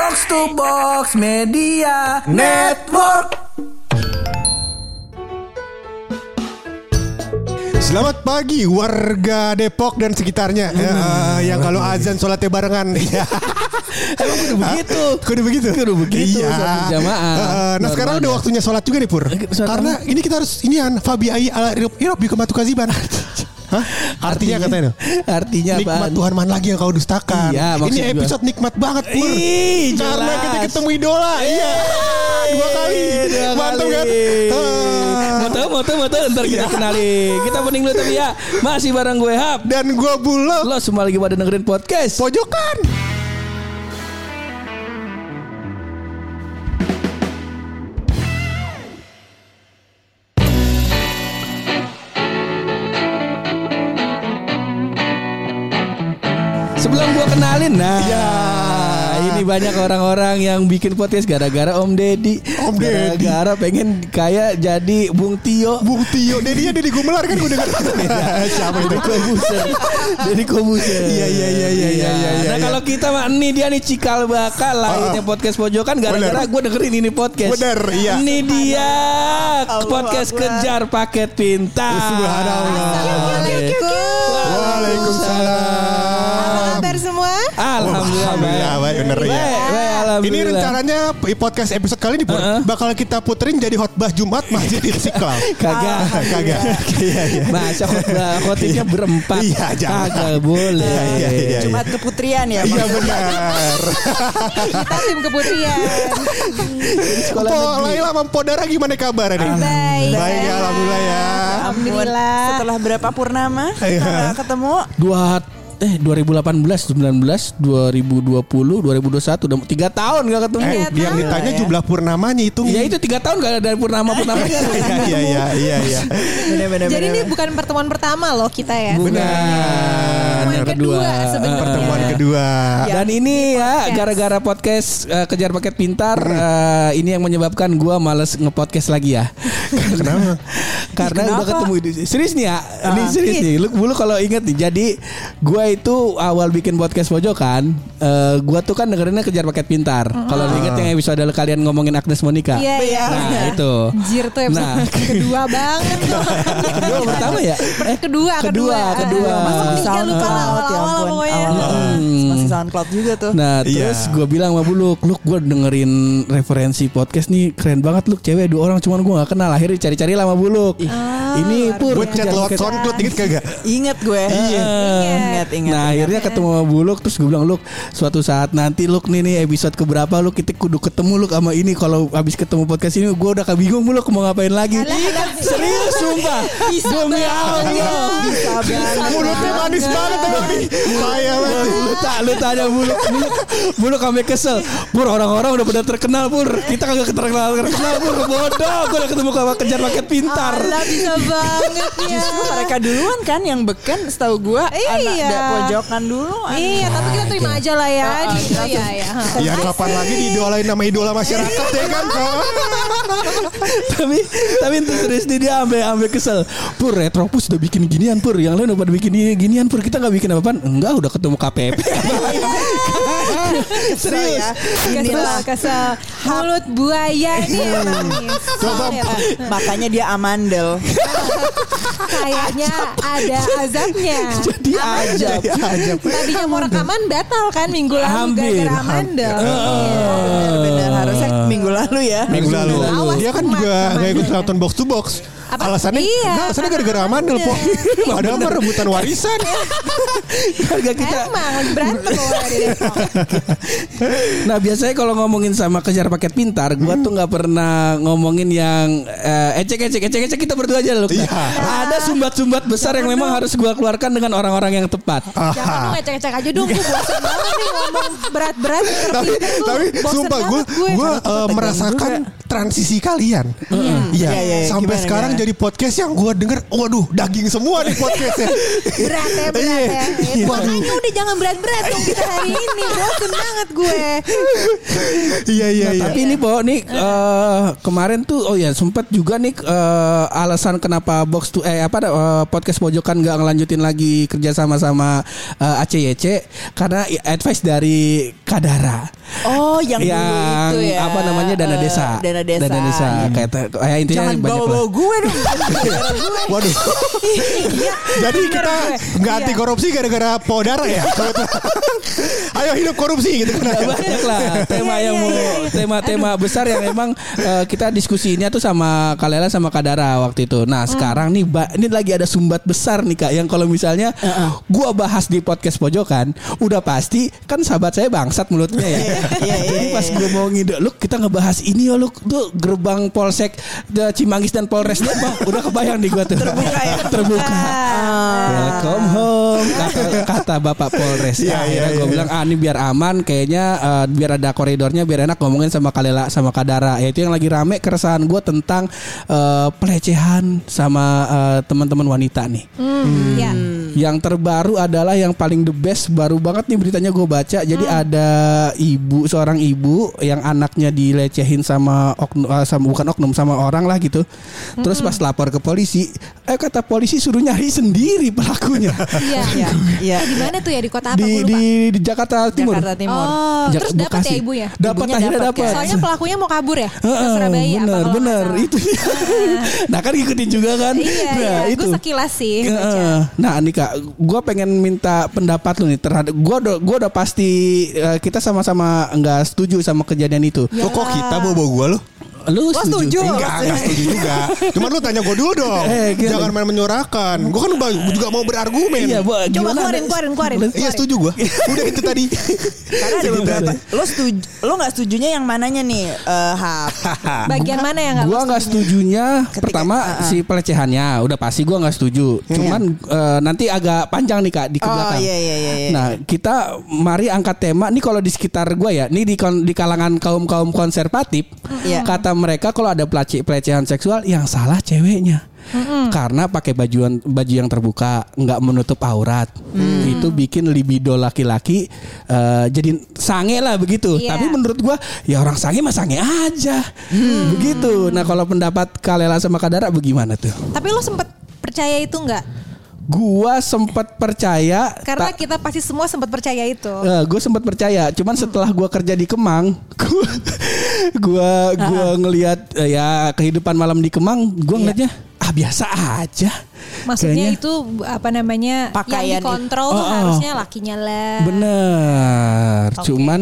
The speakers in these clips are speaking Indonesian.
Box to Box Media Network. Selamat pagi warga Depok dan sekitarnya ya, eh, yang kalau azan sholatnya barengan. Ya. Emang kudu begitu. Kudu begitu. Kudu begitu, Iya. berjamaah. Eh, nah sekarang udah waktunya sholat juga nih Pur. Karena ini kita harus ini an Fabi ai ala irop irop bi kematu kaziban. Hah? Artinya, katanya. Artinya apa? Nikmat Tuhan mana lagi yang kau dustakan. Iya, ini maksud gua. episode nikmat banget Pur. Ih, Karena kita ketemu idola. Iya. Dua kali. Dua Mantap kali. kan? Ah. Mau tahu, mau tahu, mau tahu. Ntar kita kenali. Kita pening dulu tapi ya. Masih bareng gue Hap. Dan gua bulog Lo semua lagi pada dengerin podcast. pojokan. Nah Ya. ini banyak orang-orang yang bikin podcast gara-gara Om Deddy. Om Deddy. Gara-gara pengen kayak jadi Bung Tio. Bung Tio, Dedinya Dedi Gumelar kan gue denger. Siapa itu? Deddy Kobuser. Deddy Kobuser. Iya, iya, iya, iya, iya, iya, Nah iya. kalau kita mah ini dia nih cikal bakal lainnya podcast pojokan gara-gara gue dengerin ini podcast. Bener, iya. Ini dia podcast kejar paket pintar. Subhanallah. Waalaikumsalam. Alhamdulillah. Alhamdulillah, baik, bener ya. Baik, baik, alhamdulillah. Ini rencananya podcast episode kali ini Pur, Heeh. bakal kita puterin jadi khotbah Jumat Masjid Istiqlal. Kagak. Ah, kagak. Iya, iya. Masa khotbah khotibnya berempat. Iya, jangan. Kagak boleh. Iya, iya, iya. Jumat keputrian ya. Iya Bang? benar. Kita tim keputrian. Sekolah Po. Laila Mampodara gimana kabar nih? Baik. Baik ya, alhamdulillah ya. Alhamdulillah. Setelah berapa purnama Iya. kita ketemu? dua eh 2018 19 2020 2021 udah tiga tahun gak ketemu Eh, yang ditanya jumlah purnamanya itu. ya itu tiga tahun gak ada purnama purnama Iya, iya, iya, iya, iya. Jadi ini bukan pertemuan pertama loh kita ya. Benar. Pertemuan kedua sebenarnya. Pertemuan kedua. Dan ini ya gara-gara podcast eh, kejar paket pintar eh, ini yang menyebabkan gua males ngepodcast lagi ya. Kenapa? Karena udah Kenapa? ketemu serius nih ya. Ini serius nih. Lu, lu kalau inget nih. Jadi gua itu awal bikin podcast pojokan, eh, gua tuh kan dengerinnya kejar paket pintar. Kalau lu inget yang episode kalian ngomongin Agnes Monica. Iya, iya. Nah, itu. Anjir tuh episode Nah. kedua banget. Kedua pertama ya? Eh, kedua, kedua, kedua. Masuk Masih tiga lupa lah SoundCloud ya ampun. Awal-awal. Masih SoundCloud juga tuh. Nah Iya. terus gue bilang sama Buluk Luk gue dengerin referensi podcast nih Keren banget Luk Cewek dua orang cuman gue gak kenal Akhirnya cari-cari lama Buluk Ini pur Gue chat lewat SoundCloud inget kagak? Ingat gue. Iya. Ingat, ingat. Nah ingat. akhirnya ketemu sama Buluk Terus gue bilang Luk Suatu saat nanti Luk nih nih episode keberapa Luk kita kudu ketemu Luk sama ini Kalau habis ketemu podcast ini Gue udah bingung Buluk mau ngapain lagi Serius sumpah Demi Allah Bisa banget. Mulutnya manis banget banget. lu tak lu tanya buluk buluk buluk kami kesel pur orang-orang udah pada terkenal pur kita kagak terkenal terkenal pur bodoh gue udah ketemu sama kejar paket pintar Alah bisa banget ya. Justru mereka duluan kan yang beken setahu gue anak Iya. da pojokan dulu. Iya, tapi kita terima aja lah ya. Ah, Iya, iya. Ya kapan lagi diidolain nama idola masyarakat ya kan? tapi tapi itu serius dia ambil ambil kesel pur retropus udah bikin ginian pur yang lain udah pada bikin ini- ginian pur kita nggak bikin apa-apaan enggak udah ketemu KPP serius Kesel, kesel. Mulut buaya nih. Coba Makanya dia amandel. Kayaknya ada azabnya. jadi aja. Tadinya mau rekaman batal kan minggu lalu Hampir. gara-gara mandel. Bener-bener harusnya minggu lalu ya. Minggu lalu. Dia kan juga nggak ikut nonton box to box. Apa? Alasannya, Iya, nggak, alasannya gara-gara amandel po. Padahal mah rebutan warisan. harga kita Emang lagi berantem. Nah biasanya kalau ngomongin sama kejar paket pintar, gua tuh nggak pernah ngomongin yang eh, ecek-ecek, ecek-ecek kita berdua aja loh. Iya. Ada sumbat-sumbat besar yang memang harus gua keluarkan dengan orang-orang yang tepat. Jangan lu ngecek-ngecek aja dong Gue bosan banget nih ngomong berat-berat tapi tapi sumpah gue gue eh, merasakan transisi kalian. Iya. Iya, iya. Sampai Gimana, sekarang gimana? jadi podcast yang gue denger, waduh daging semua nih podcastnya. Berat ya, berat Iya. ya. Iya. Makanya udah jangan berat-berat dong kita hari ini. Bosen banget gue. Iya iya Nah, iya. tapi ini Bo nih eh, kemarin tuh oh ya sempat juga nih eh, alasan kenapa box to eh apa eh, podcast pojokan nggak ngelanjutin lagi kerja sama sama eh, ACYC karena advice dari Kadara Oh, yang, dulu yang itu ya. apa namanya dana Eh, desa Dana desa. dana desa Iya. kayak kayak intinya Jangan banyak bawa-bawa lah. gue dong. Waduh. Jadi kita nggak anti korupsi gara-gara podara ya. Ayo hidup korupsi gitu kan. banyak lah tema Iya, yang iya, mau iya, iya. tema-tema besar yang emang eh, kita diskusinya tuh sama Kalela sama Kadara waktu itu. Nah sekarang nih ba- ini lagi ada sumbat besar nih kak yang kalau misalnya gua bahas di podcast pojokan udah pasti kan sahabat saya bangsat mulutnya ya. iya, Jadi iya, pas gue mau ngide, lu kita ngebahas ini ya lu tuh gerbang polsek eh, Cimanggis dan Polres Depok udah kebayang di gua tuh. Terbuka ya. Terbuka. Welcome home kata, kata Bapak Polres. Iya, Akhirnya iya, gue iya. bilang ah ini biar aman kayaknya eh, biar ada koridornya biar enak ngomongin sama Kalela sama Kadara. Ya itu yang lagi rame keresahan gue tentang eh, pelecehan sama eh, teman-teman wanita nih. Hmm, ya. Yang terbaru adalah yang paling the best baru banget nih beritanya gue baca. Jadi ada ibu seorang ibu yang anaknya dilecehin sama oknum eh, sama bukan oknum sama orang lah gitu. Terus pas lapor ke polisi, eh kata polisi suruh nyari sendiri pelakunya. Iya. Iya, iya. Eh, Di mana tuh ya di kota apa? di, di di Jakarta Timur. Jakarta Timur. Oh, Jak- terus dapat ya Bekasi. ibunya? Dapat akhirnya dapat, kan? Soalnya pelakunya mau kabur ya ke Heeh, Surabaya apa bener nggak bener itu nah kan ikutin juga kan Iya, nah iya. itu Gue sekilas sih. Heeh. nah nih kak gue pengen minta pendapat lu nih terhadap gue udah gue udah pasti eh, kita sama-sama nggak setuju sama kejadian itu. Lo kok kita bawa-bawa gue lo? Lu Gua setuju, setuju. Enggak, enggak setuju juga. Cuman lu tanya gue dulu dong. Eh, gimana? Jangan main menyurahkan. Gue kan juga mau berargumen. iya bu Coba keluarin, keluarin, keluarin. Iya setuju gue. Udah itu tadi. Karena ada beberapa. Lo setuju? Lo nggak setujunya yang mananya nih? Eh, Hap. Bagian mana yang nggak Gua lo nggak setuju? setujunya Ketika- pertama uh-uh. si pelecehannya udah pasti gua nggak setuju. Cuman eh, nanti agak panjang nih kak di Oh belakang. iya iya iya. iya. Nah kita mari angkat tema nih kalau di sekitar gue ya, nih di di kalangan kaum kaum konservatif, Iya. Kata mereka kalau ada pelece- pelecehan seksual yang salah ceweknya. Karena pakai bajuan baju yang terbuka, nggak menutup aurat, itu bikin libido laki-laki eh, jadi sange lah begitu. Iya. Tapi menurut gua ya orang sange mah sange aja, begitu. Nah kalau pendapat Kalela sama Kadara bagaimana tuh? Tapi lo sempet percaya itu nggak? Gua sempat percaya Karena kita pasti semua sempat percaya itu. gue sempat percaya, cuman setelah gue kerja di Kemang, gue gua gua ngelihat eh, ya kehidupan malam di Kemang, gue ngeliatnya ah biasa aja. Maksudnya Kayaknya- itu apa namanya Pakaian yang dikontrol Oh, oh. harusnya lakinya lah. Bener, cuman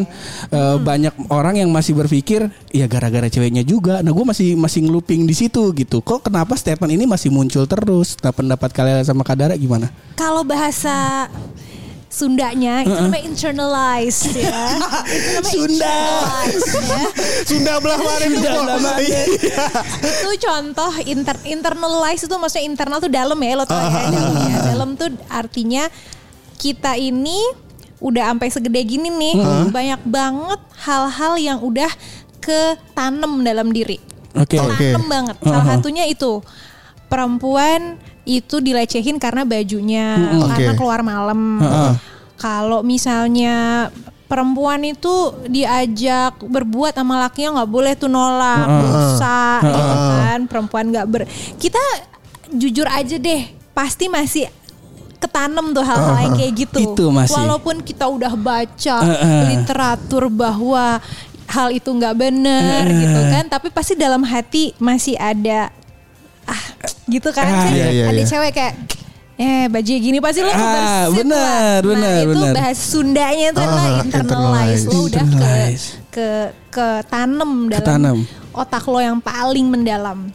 eh, banyak orang yang masih berpikir ya gara-gara ceweknya juga. Nah gue masih masih ngeluping di situ gitu. Kok kenapa statement ini masih muncul terus? Nah pendapat kalian sama Kadara gimana? Kalau bahasa Sundanya itu namanya internalized ya. itu namanya Sunda. internalized, ya. Sunda belah itu? Sunda belah? Iya. itu contoh inter internalized itu maksudnya internal tuh dalam ya lo tau ya dalam ya. Dalam tuh artinya kita ini udah sampai segede gini nih banyak banget hal-hal yang udah ketanam dalam diri. Oke. Oke. Tanem banget. Salah satunya itu perempuan itu dilecehin karena bajunya, karena Oke. keluar malam. Heeh. Kalau misalnya perempuan itu diajak berbuat sama lakinya nggak boleh tuh nolak, dosa, ya kan? Perempuan nggak ber. Kita jujur aja deh, pasti masih ketanem tuh hal-hal yang kayak gitu. Itu masih. Walaupun kita udah baca Heeh. literatur bahwa hal itu nggak benar gitu kan, tapi pasti dalam hati masih ada ah gitu kan. Sih, iya, iya, ada iya. cewek kayak eh baju gini pasti lo Ah, benar, lah. benar, nah, itu benar. bahasa Sundanya itu adalah Ah, internalize lo udah ke internalize. ke ke tanam dalam Ketanam. Otak lo yang paling mendalam.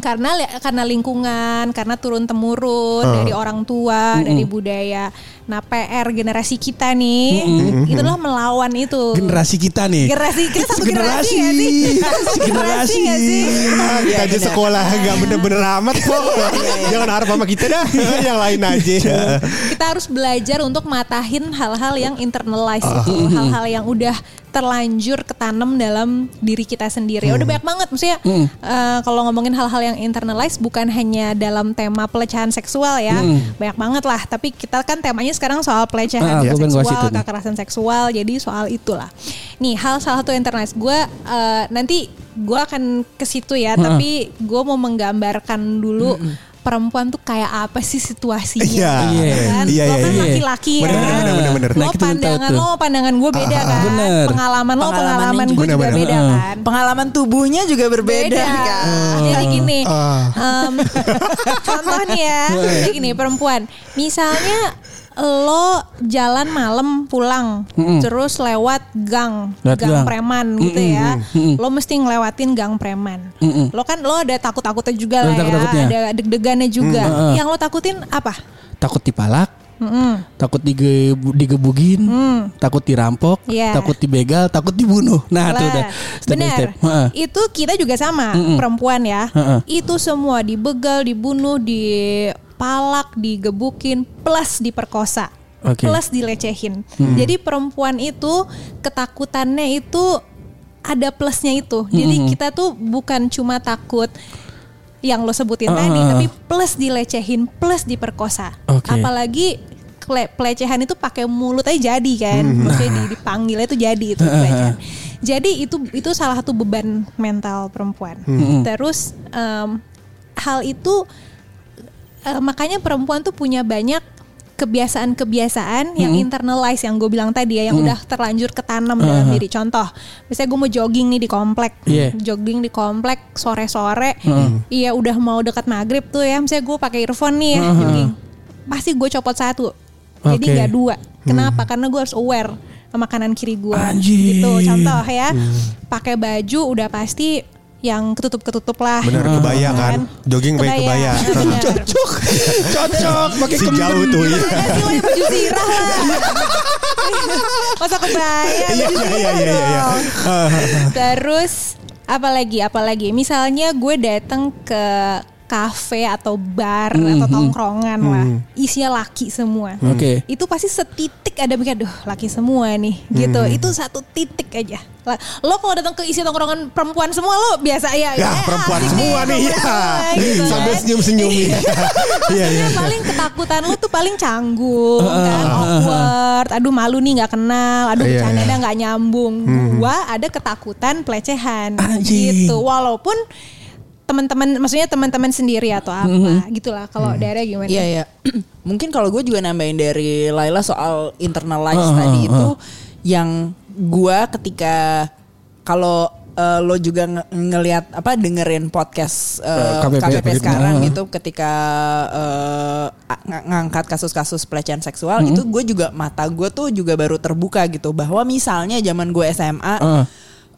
Karena li- karena lingkungan karena turun temurun dari orang tua dari budaya. Nah PR generasi kita nih itulah melawan itu. Generasi kita nih. generasi kita satu generasi, Generasi. nggak sih? Generasi. sih? Ah, kita aja sekolah nggak bener-bener amat kok. Jangan harap sama kita dah. Yang lain aja. kita harus belajar untuk matahin hal-hal yang internalized itu hal-hal yang udah terlanjur ketanam dalam diri kita sendiri. Udah banyak banget maksudnya eh, kalau ngomongin hal-hal yang internalize bukan hanya dalam tema pelecehan seksual ya. Banyak banget lah, tapi kita kan temanya sekarang soal pelecehan Ah, seksual, nih. kekerasan seksual. Jadi soal itulah. Nih, hal salah satu internalize gue eh, nanti gue akan ke situ ya, tapi gue mau menggambarkan dulu perempuan tuh kayak apa sih situasinya Iya. ya kan? Iya, Lo iya, kan iya. laki-laki ya Bener, bener, bener, bener. Nah, Lo pandangan lo pandangan gue beda kan Bener. Pengalaman lo Pengalaman gue juga bener. beda Heeh. kan Pengalaman tubuhnya juga berbeda kan. Jadi gini, Ah. em, contoh nih ya, jadi gini perempuan, misalnya lo jalan malam pulang, terus lewat gang, Lewat gang, gang. preman gitu ya, lo mesti ngelewatin gang preman. Lo kan lo ada takut takutnya juga Ada lah ya, ada deg-degannya juga. Mm. Yang lo takutin apa? Takut dipalak, Mm-mm. takut dige, digebugin, takut dirampok, Iya. takut dibegal, takut dibunuh. Nah, itu udah step by benar. step. Heeh. Itu kita juga sama perempuan ya. Heeh. Itu semua dibegal, dibunuh, dipalak, digebukin, plus diperkosa. Oke. Plus dilecehin. Jadi perempuan itu ketakutannya itu ada plusnya itu. Jadi kita tuh bukan cuma takut yang lo sebutin tadi, Ah. tapi plus dilecehin, plus diperkosa. Oke. Apalagi pelecehan itu pakai mulut aja jadi kan, Hmm. maksudnya di, dipanggilnya itu jadi itu pelecehan. Jadi itu itu salah satu beban mental perempuan. Hmm. Terus em, hal itu eh, makanya perempuan tuh punya banyak kebiasaan-kebiasaan yang Hmm. internalize yang gue bilang tadi ya, yang udah terlanjur ketanam dalam diri. Contoh, misalnya gue mau jogging nih di komplek, Iya. jogging di komplek sore-sore, iya udah mau dekat maghrib tuh ya, misalnya gue pakai earphone nih ya, jogging, pasti gue copot satu, jadi Oke. nggak dua. Kenapa? Karena gue harus aware sama kanan kiri gue. Gitu. Contoh ya, pakai baju udah pasti yang ketutup-ketutup lah. Bener kebaya kan. Jogging pakai kebaya. Cocok. Cocok pakai Si kemben. jauh tuh iya. Sih lo baju zirah lah. Masa kebaya Iya iya iya iya iya. Terus apalagi apalagi misalnya gue datang ke kafe atau bar atau tongkrongan lah. Isinya laki semua. Oke. itu pasti setitik ada mikir duh laki semua nih gitu. Itu satu titik aja. Lah, lo kalau datang ke isi tongkrongan perempuan semua lo biasa ya Ya eh, perempuan semua nih ya. gitu Sambil kan. senyum-senyum. Iya. Iya. Maksudnya paling ketakutan lu tuh paling canggung kan? awkward. Aduh malu nih nggak kenal. Aduh Iya, bercanda iya. nggak nyambung. Gua ada ketakutan pelecehan Anjing. gitu. Walaupun teman-teman maksudnya teman-teman sendiri atau apa gitulah kalau daerah gimana Iya iya. Mungkin kalau gue juga nambahin dari Laila soal internalize Ah, tadi ah, itu yang gue ketika kalau eh, lo juga nge- ngelihat apa dengerin podcast eh, KPP, KPP, sekarang ah. gitu ketika eh, ng- ngangkat kasus-kasus pelecehan seksual itu gue juga mata gue tuh juga baru terbuka gitu bahwa misalnya zaman gue SMA Ah.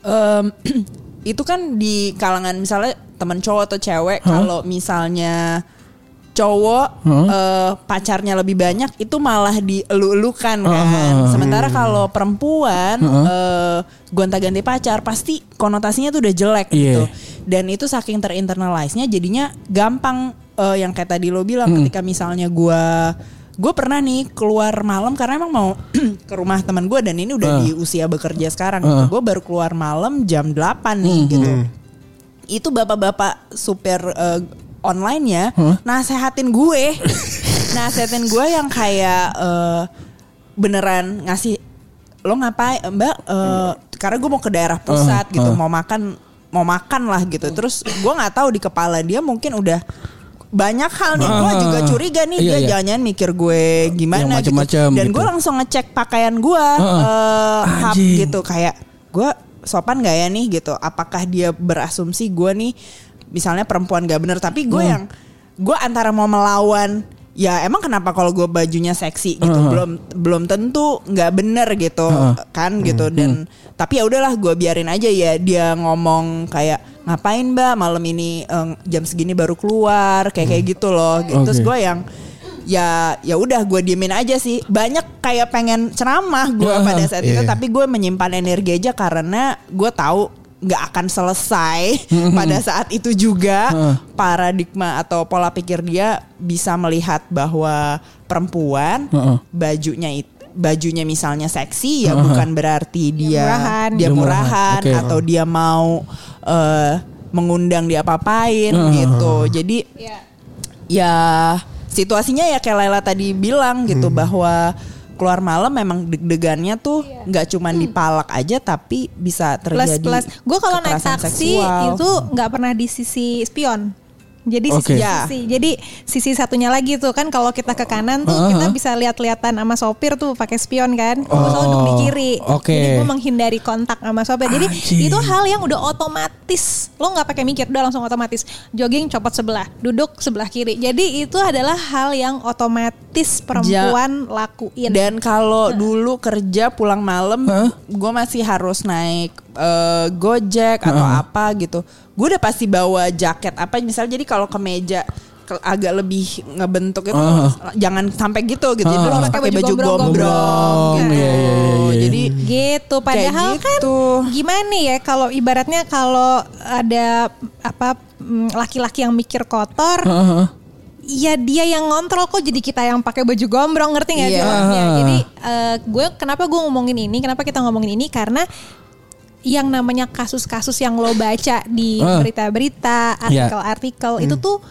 em, itu kan di kalangan misalnya teman cowok atau cewek kalau misalnya cowok eh, pacarnya lebih banyak itu malah dielu-elukan kan. Sementara kalau perempuan eh, gonta-ganti pacar pasti konotasinya tuh udah jelek Iya. gitu. Dan itu saking terinternalize-nya jadinya gampang eh, yang kayak tadi lo bilang ketika misalnya gua gue pernah nih keluar malam karena emang mau ke rumah teman gue dan ini udah di usia bekerja sekarang gitu. gue baru keluar malam jam 8 nih gitu. itu bapak-bapak supir eh, online-nya nasehatin gue. Nasehatin gue yang kayak eh, beneran ngasih lo ngapain mbak? Eh, karena gue mau ke daerah pusat gitu mau makan mau makan lah gitu. Terus gue nggak tahu di kepala dia mungkin udah banyak hal nih. Gue Ah, juga curiga nih iya, dia iya. jangan-jangan mikir gue gimana Yang gitu. dan gitu. gue langsung ngecek pakaian gue eh, hap gitu. Kayak gue sopan gak ya nih? gitu. Apakah dia berasumsi gue nih misalnya perempuan gak bener? Tapi gue yang gue antara mau melawan ya emang kenapa kalau gue bajunya seksi gitu? Belum belum tentu nggak bener gitu kan gitu. Dan tapi ya udahlah gue biarin aja ya dia ngomong kayak ngapain mbak? Malam ini eh, jam segini baru keluar kayak kayak gitu loh. Gitu. terus Oke. gue yang ya ya udah gue diemin aja sih. Banyak kayak pengen ceramah gue Ya, pada saat itu iya. tapi gue menyimpan energi aja karena gue tahu nggak akan selesai pada saat itu juga. Paradigma atau pola pikir dia bisa melihat bahwa perempuan bajunya itu bajunya misalnya seksi ya bukan berarti dia murahan. dia Dia murahan, oke. atau dia mau eh, mengundang dia apa-apain gitu. Jadi Iya. ya situasinya ya kayak Laila tadi bilang gitu bahwa keluar malam memang deg-degannya tuh nggak cuman dipalak aja tapi bisa plus terjadi plus gue kalau naik taksi seksual. itu nggak pernah di sisi spion jadi Oke. sisi, Ya. sisi. Jadi sisi satunya lagi tuh kan kalau kita ke kanan tuh kita bisa lihat-lihatan sama sopir tuh pakai spion kan? Gue selalu duduk di kiri. oke. jadi gue menghindari kontak sama sopir. Jadi Anjing. itu hal yang udah otomatis. Lo nggak pakai mikir udah langsung otomatis. Jogging copot sebelah. Duduk sebelah kiri. Jadi itu adalah hal yang otomatis perempuan lakuin. Dan kalau dulu kerja pulang malam, gue masih harus naik eh, Gojek atau apa gitu. Gue udah pasti bawa jaket apa misalnya jadi kalau ke meja agak lebih ngebentuk itu jangan sampai gitu gitu. Jadi lo pakai baju gombrong, Gombrong, gitu. iya, iya, iya, iya. Jadi gitu padahal kan gitu. gimana ya kalau ibaratnya kalau ada apa mm, laki-laki yang mikir kotor Heeh. ya dia yang ngontrol kok jadi kita yang pakai baju gombrong ngerti nggak sih Iya. maksudnya? jadi eh, gue kenapa gue ngomongin ini kenapa kita ngomongin ini karena yang namanya kasus-kasus yang lo baca di Ah. berita-berita Iya. artikel-artikel itu tuh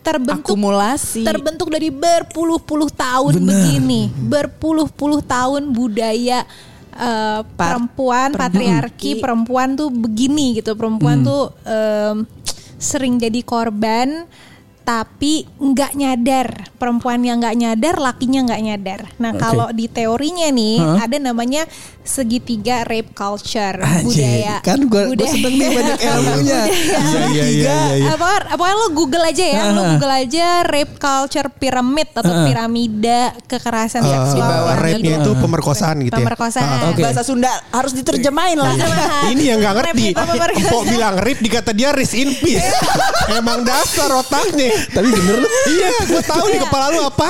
terbentuk akumulasi. terbentuk dari berpuluh-puluh tahun begini, berpuluh-puluh tahun budaya eh, perempuan patriarki perempuan tuh begini gitu, perempuan tuh em, sering jadi korban tapi nggak nyadar perempuan yang nggak nyadar lakinya nggak nyadar nah Oke. kalau di teorinya nih Hah? ada namanya segitiga rape culture Anjing, budaya kan gue budaya- seneng nih banyak ilmunya. Iya iya iya iya. iya. apa apa lo Google aja ya, lo Google aja rape culture pyramid atau piramida kekerasan Eh, seksual. bawah rape-nya itu pemerkosaan gitu ya. Pemerkosaan. Ah, oke. Bahasa Sunda harus diterjemahin lah. Ini yang nggak ngerti. Rape. Empok bilang rip dikata dia rest in peace. Emang dasar otaknya. Tapi bener lu. Iya, gue tahu di kepala lu apa.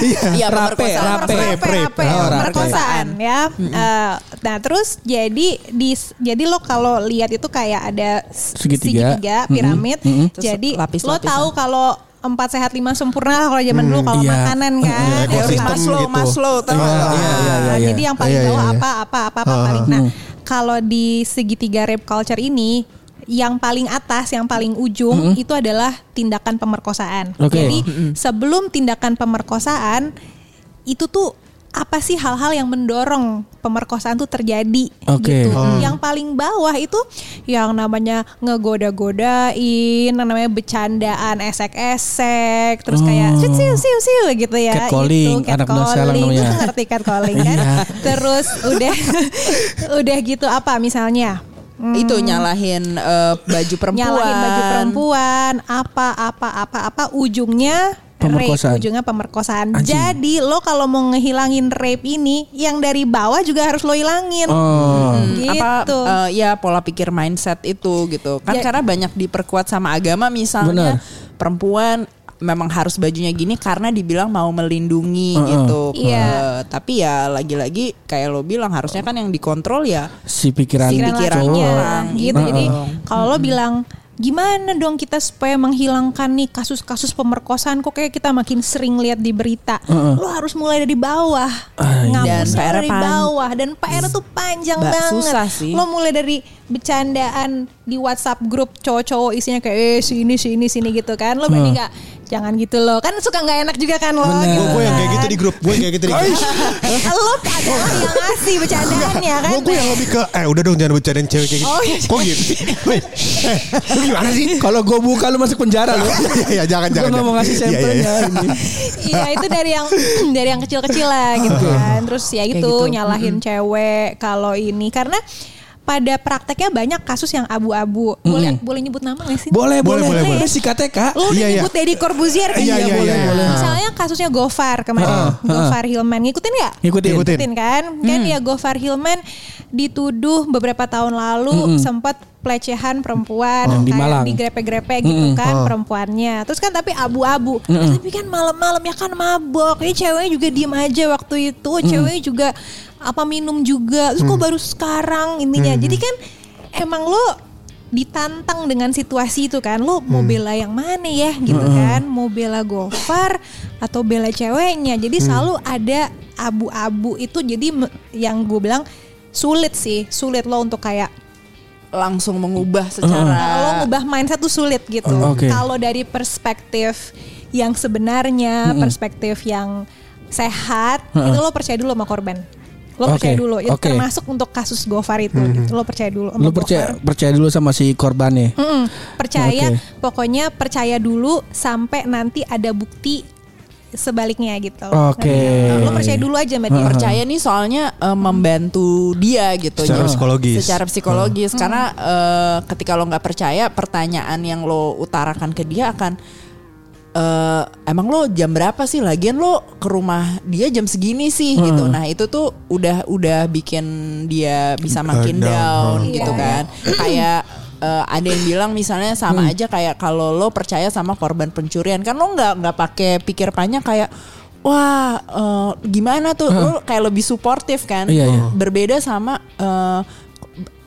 Iya. Iya, Rape, rape. rape, Rape, rape. rape, rape. pemerkosaan ya. Nah terus jadi di jadi lo kalau lihat itu kayak ada Segitiga. piramid. Mm-mm. Terus Jadi lo lapis-lapisan. tahu kalau empat sehat lima sempurna kalau zaman dulu kalau iya. makanan kan. Iya, Teori Maslow, gitu. Maslow tahu Iya, nggak? iya, iya, Nah, iya. Jadi yang paling Iya, iya, bawah iya. apa apa apa apa Ah, paling. ah. Nah, kalau di segitiga rape culture ini yang paling atas, yang paling ujung itu adalah tindakan pemerkosaan. Oke. Jadi sebelum tindakan pemerkosaan itu tuh apa sih hal-hal yang mendorong pemerkosaan tuh terjadi Oke. gitu. Hmm. Yang paling bawah itu yang namanya ngegoda-godain, yang namanya bercandaan esek-esek, terus kayak siu siu siu siu gitu ya. Catcalling, itu anak muda sekarang catcalling. namanya. Lu ngerti catcalling kan? Iya. Terus udah udah gitu apa misalnya? Hmm, Itu nyalahin eh, baju perempuan. nyalahin baju perempuan, apa apa apa apa ujungnya Pemerkosaan. rape, ujungnya pemerkosaan. Jadi lo kalau mau ngehilangin rape ini, yang dari bawah juga harus lo hilangin. Oh. Gitu. apa eh, ya pola pikir mindset itu gitu kan Ya. karena banyak diperkuat sama agama misalnya perempuan memang harus bajunya gini karena dibilang mau melindungi Heeh. gitu Iya. Eh, tapi ya lagi-lagi kayak lo bilang harusnya kan yang dikontrol ya Si pikiran, Si pikiran pikiran lakinya orang. gitu. Heeh. Jadi kalau lo bilang gimana dong kita supaya menghilangkan nih kasus-kasus pemerkosaan kok kayak kita makin sering lihat di berita. Lo harus mulai dari bawah. Ah, iya. Dan PR dari pan- bawah dan PR tuh panjang Mbak, banget. susah sih. Lo mulai dari bercandaan di WhatsApp grup cowok-cowok isinya kayak eh sini sini sini gitu kan. Lo berani nggak jangan gitu loh. Kan suka nggak enak juga kan lo. Bener. gitu Gue yang kayak kan. gitu di grup, gue yang kayak gitu di grup. lo adalah yang ngasih bercandaannya kan. Gue gue yang lebih ke eh udah dong jangan bercandain cewek kayak gitu. Oh, iya. Kok gitu eh, lu gimana sih? Kalau gue buka lu masuk penjara lu. ya jangan Gue jangan. nggak mau ngasih Iya, iya, iya. sampelnya ini. Iya itu dari yang dari yang kecil-kecil lah gitu kan. Terus ya itu gitu. nyalahin cewek kalau ini karena pada prakteknya banyak kasus yang abu-abu. Boleh boleh nyebut nama gak sih? Boleh, boleh, Boleh, boleh. si KTK. Lo udah Iya, iya. nyebut Deddy Corbuzier kan? Iya, iya, boleh, iya, boleh. iya. Misalnya kasusnya Gofar kemarin, Gofar Hilman ngikutin nggak? Ngikutin. Ngikutin. Ngikutin kan? Kan ya Gofar Hilman dituduh beberapa tahun lalu sempat pelecehan perempuan Oh, di kayak Malang. digrepe-grepe gitu kan perempuannya. Terus kan tapi abu-abu. Tapi kan malam-malam ya kan mabok. Ini ceweknya juga diem aja waktu itu. Ceweknya juga apa minum juga. Terus kok baru sekarang intinya. Jadi kan emang lo ditantang dengan situasi itu kan. Lo mau bela yang mana ya gitu kan. Mau bela Gofar atau bela ceweknya. Jadi selalu ada abu-abu itu. Jadi yang gue bilang sulit sih. Sulit lo untuk kayak langsung mengubah secara Nah, lo ngubah mindset tuh sulit gitu. Oh, oke. Kalau dari perspektif yang sebenarnya, perspektif yang sehat, itu lo percaya dulu sama korban. Lo Oke, percaya dulu. Itu oke. termasuk untuk kasus Gofar itu. gitu. Lo percaya dulu. sama Lu percaya Gofar. percaya dulu sama si korbannya. Mm-mm. Percaya, Oke. pokoknya percaya dulu sampai nanti ada bukti sebaliknya gitu. Oke. Ngerti nggak? Lo percaya dulu aja sama dia. percaya nih soalnya eh, membantu dia gitu Secara Jadi, psikologis. secara psikologis karena eh, ketika lo nggak percaya pertanyaan yang lo utarakan ke dia akan eh, emang lo jam berapa sih lagian lo ke rumah dia jam segini sih gitu nah itu tuh udah udah bikin dia bisa makin down. down, Hmm. gitu Iya. kan kayak eh, ada yang bilang misalnya sama aja kayak kalau lo percaya sama korban pencurian kan lo nggak nggak pakai pikir panjang kayak wah eh, gimana tuh lo kayak lebih suportif kan Iya, iya. berbeda sama eh,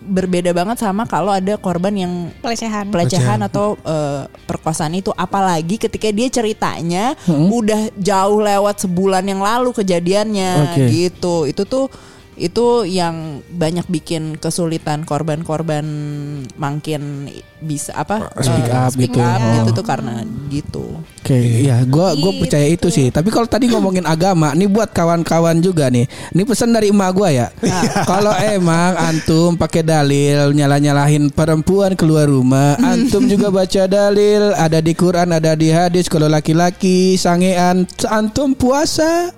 berbeda banget sama kalau ada korban yang Pelecehan. pelecehan atau eh, perkosaan itu apalagi ketika dia ceritanya udah jauh lewat sebulan yang lalu kejadiannya Oke. gitu itu tuh itu yang banyak bikin kesulitan korban-korban makin bisa apa Speak eh, up speak gitu. up Oh. gitu tuh karena gitu Oke, iya, gua gua Gitu. percaya itu sih. Tapi kalau tadi ngomongin agama, nih buat kawan-kawan juga nih. Ini pesan dari emak gua ya. kalau emang antum pakai dalil nyala-nyalahin perempuan keluar rumah, antum juga baca dalil ada di Quran, ada di hadis kalau laki-laki sangean antum puasa.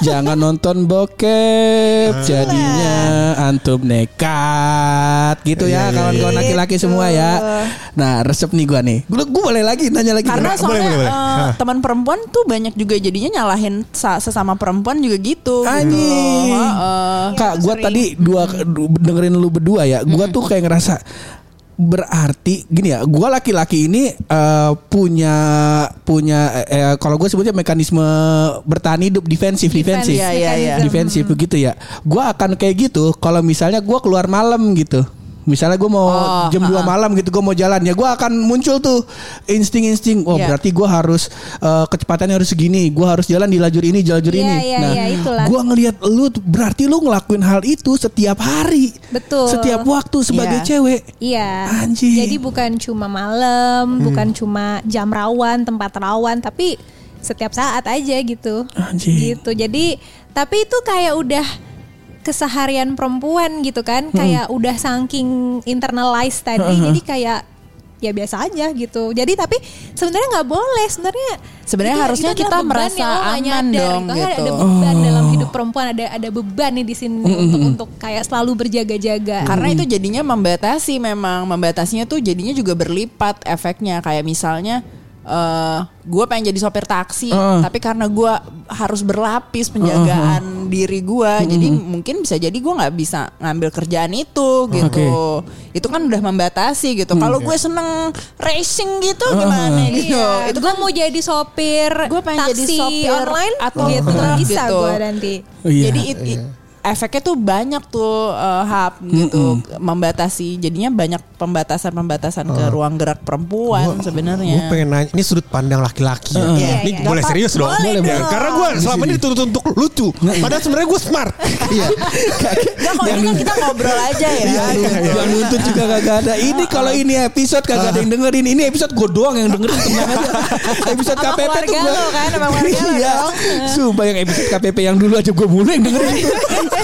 Jangan nonton bokep Jadinya antum nekat Gitu ya Iya, iya, Kawan-kawan laki-laki semua ya Nah resep nih gua nih Gue boleh lagi nanya lagi karena soalnya boleh, boleh. eh, Hah. teman perempuan tuh banyak juga jadinya nyalahin sa- sesama perempuan juga gitu Anjing. gitu. Heeh. Kak, gue tadi dua dengerin lu berdua ya. Gue tuh kayak ngerasa berarti gini ya. Gue laki-laki ini eh, punya punya eh, kalau gue sebutnya mekanisme bertahan hidup defensif Defense, defensif Iya, iya, iya. defensif begitu ya. Gue akan kayak gitu kalau misalnya gue keluar malam gitu. Misalnya gue mau Oh, jam 2 ha-ha. malam gitu gue mau jalan ya gue akan muncul tuh insting-insting oh Iya. berarti gue harus eh, kecepatannya harus segini gue harus jalan di lajur ini lajur Iya, ini iya, nah iya, itulah. gue ngelihat lu berarti lu ngelakuin hal itu setiap hari Betul. setiap waktu sebagai Iya. cewek Iya. Anjing. Jadi bukan cuma malam, bukan cuma jam rawan, tempat rawan, tapi setiap saat aja gitu. Anjing. Gitu. Jadi tapi itu kayak udah keseharian perempuan gitu kan, kayak udah saking internalized tadi. Jadi kayak ya biasa aja gitu. Jadi tapi sebenarnya nggak boleh sebenarnya. Sebenarnya itu- harusnya itu kita merasa nggak aman nyadar dong, Kan gitu. Ada beban dalam hidup perempuan, ada ada beban nih di sini untuk untuk kayak selalu berjaga-jaga. Karena itu jadinya membatasi memang membatasinya tuh jadinya juga berlipat efeknya kayak misalnya eh gue pengen jadi sopir taksi Heeh. tapi karena gue harus berlapis penjagaan diri gue jadi mungkin bisa jadi gue nggak bisa ngambil kerjaan itu gitu. Itu kan udah membatasi gitu. Kalau gue seneng racing gitu gimana gitu Iya, itu gue kan mau jadi sopir Gue pengen taksi jadi sopir online atau gitu. truk bisa gitu. gue nanti. Iya. Jadi it- it- efeknya tuh banyak tuh eh, hub gitu membatasi jadinya banyak pembatasan-pembatasan ke ruang gerak perempuan Gue sebenarnya. pengen nanya, ini sudut pandang laki-laki. ya. Iya, Ini iya. boleh serius dong. Boleh Ya, dong. Karena gue selama ini dituntut untuk lucu. Padahal sebenarnya gue smart. Iya. Enggak kalau ini kan kita ngobrol aja ya. yang nuntut juga kagak ada ini kalau ini episode kagak ada yang dengerin ini episode gue doang yang dengerin tenang aja episode KPP tuh gue kan, iya sumpah yang episode KPP yang dulu aja gue mulu yang dengerin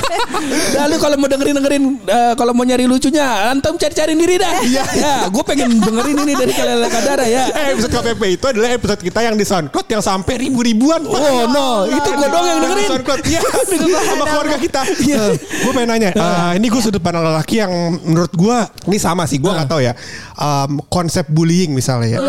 itu lalu kalau mau dengerin dengerin eh, kalau mau nyari lucunya antum cari-cari diri dah iya ya gue pengen dengerin ini dari kalian kadara ya Eh, episode KPP itu adalah episode kita yang di SoundCloud yang sampai ribu-ribuan. Oh no, itu gue doang yang dengerin. SoundCloud. Iya, sama keluarga kita. Iya. gue pengen nanya, eh, ini gue sudut pandang lelaki yang menurut gue ini sama sih, gue nggak tahu ya. Em, konsep bullying misalnya ya.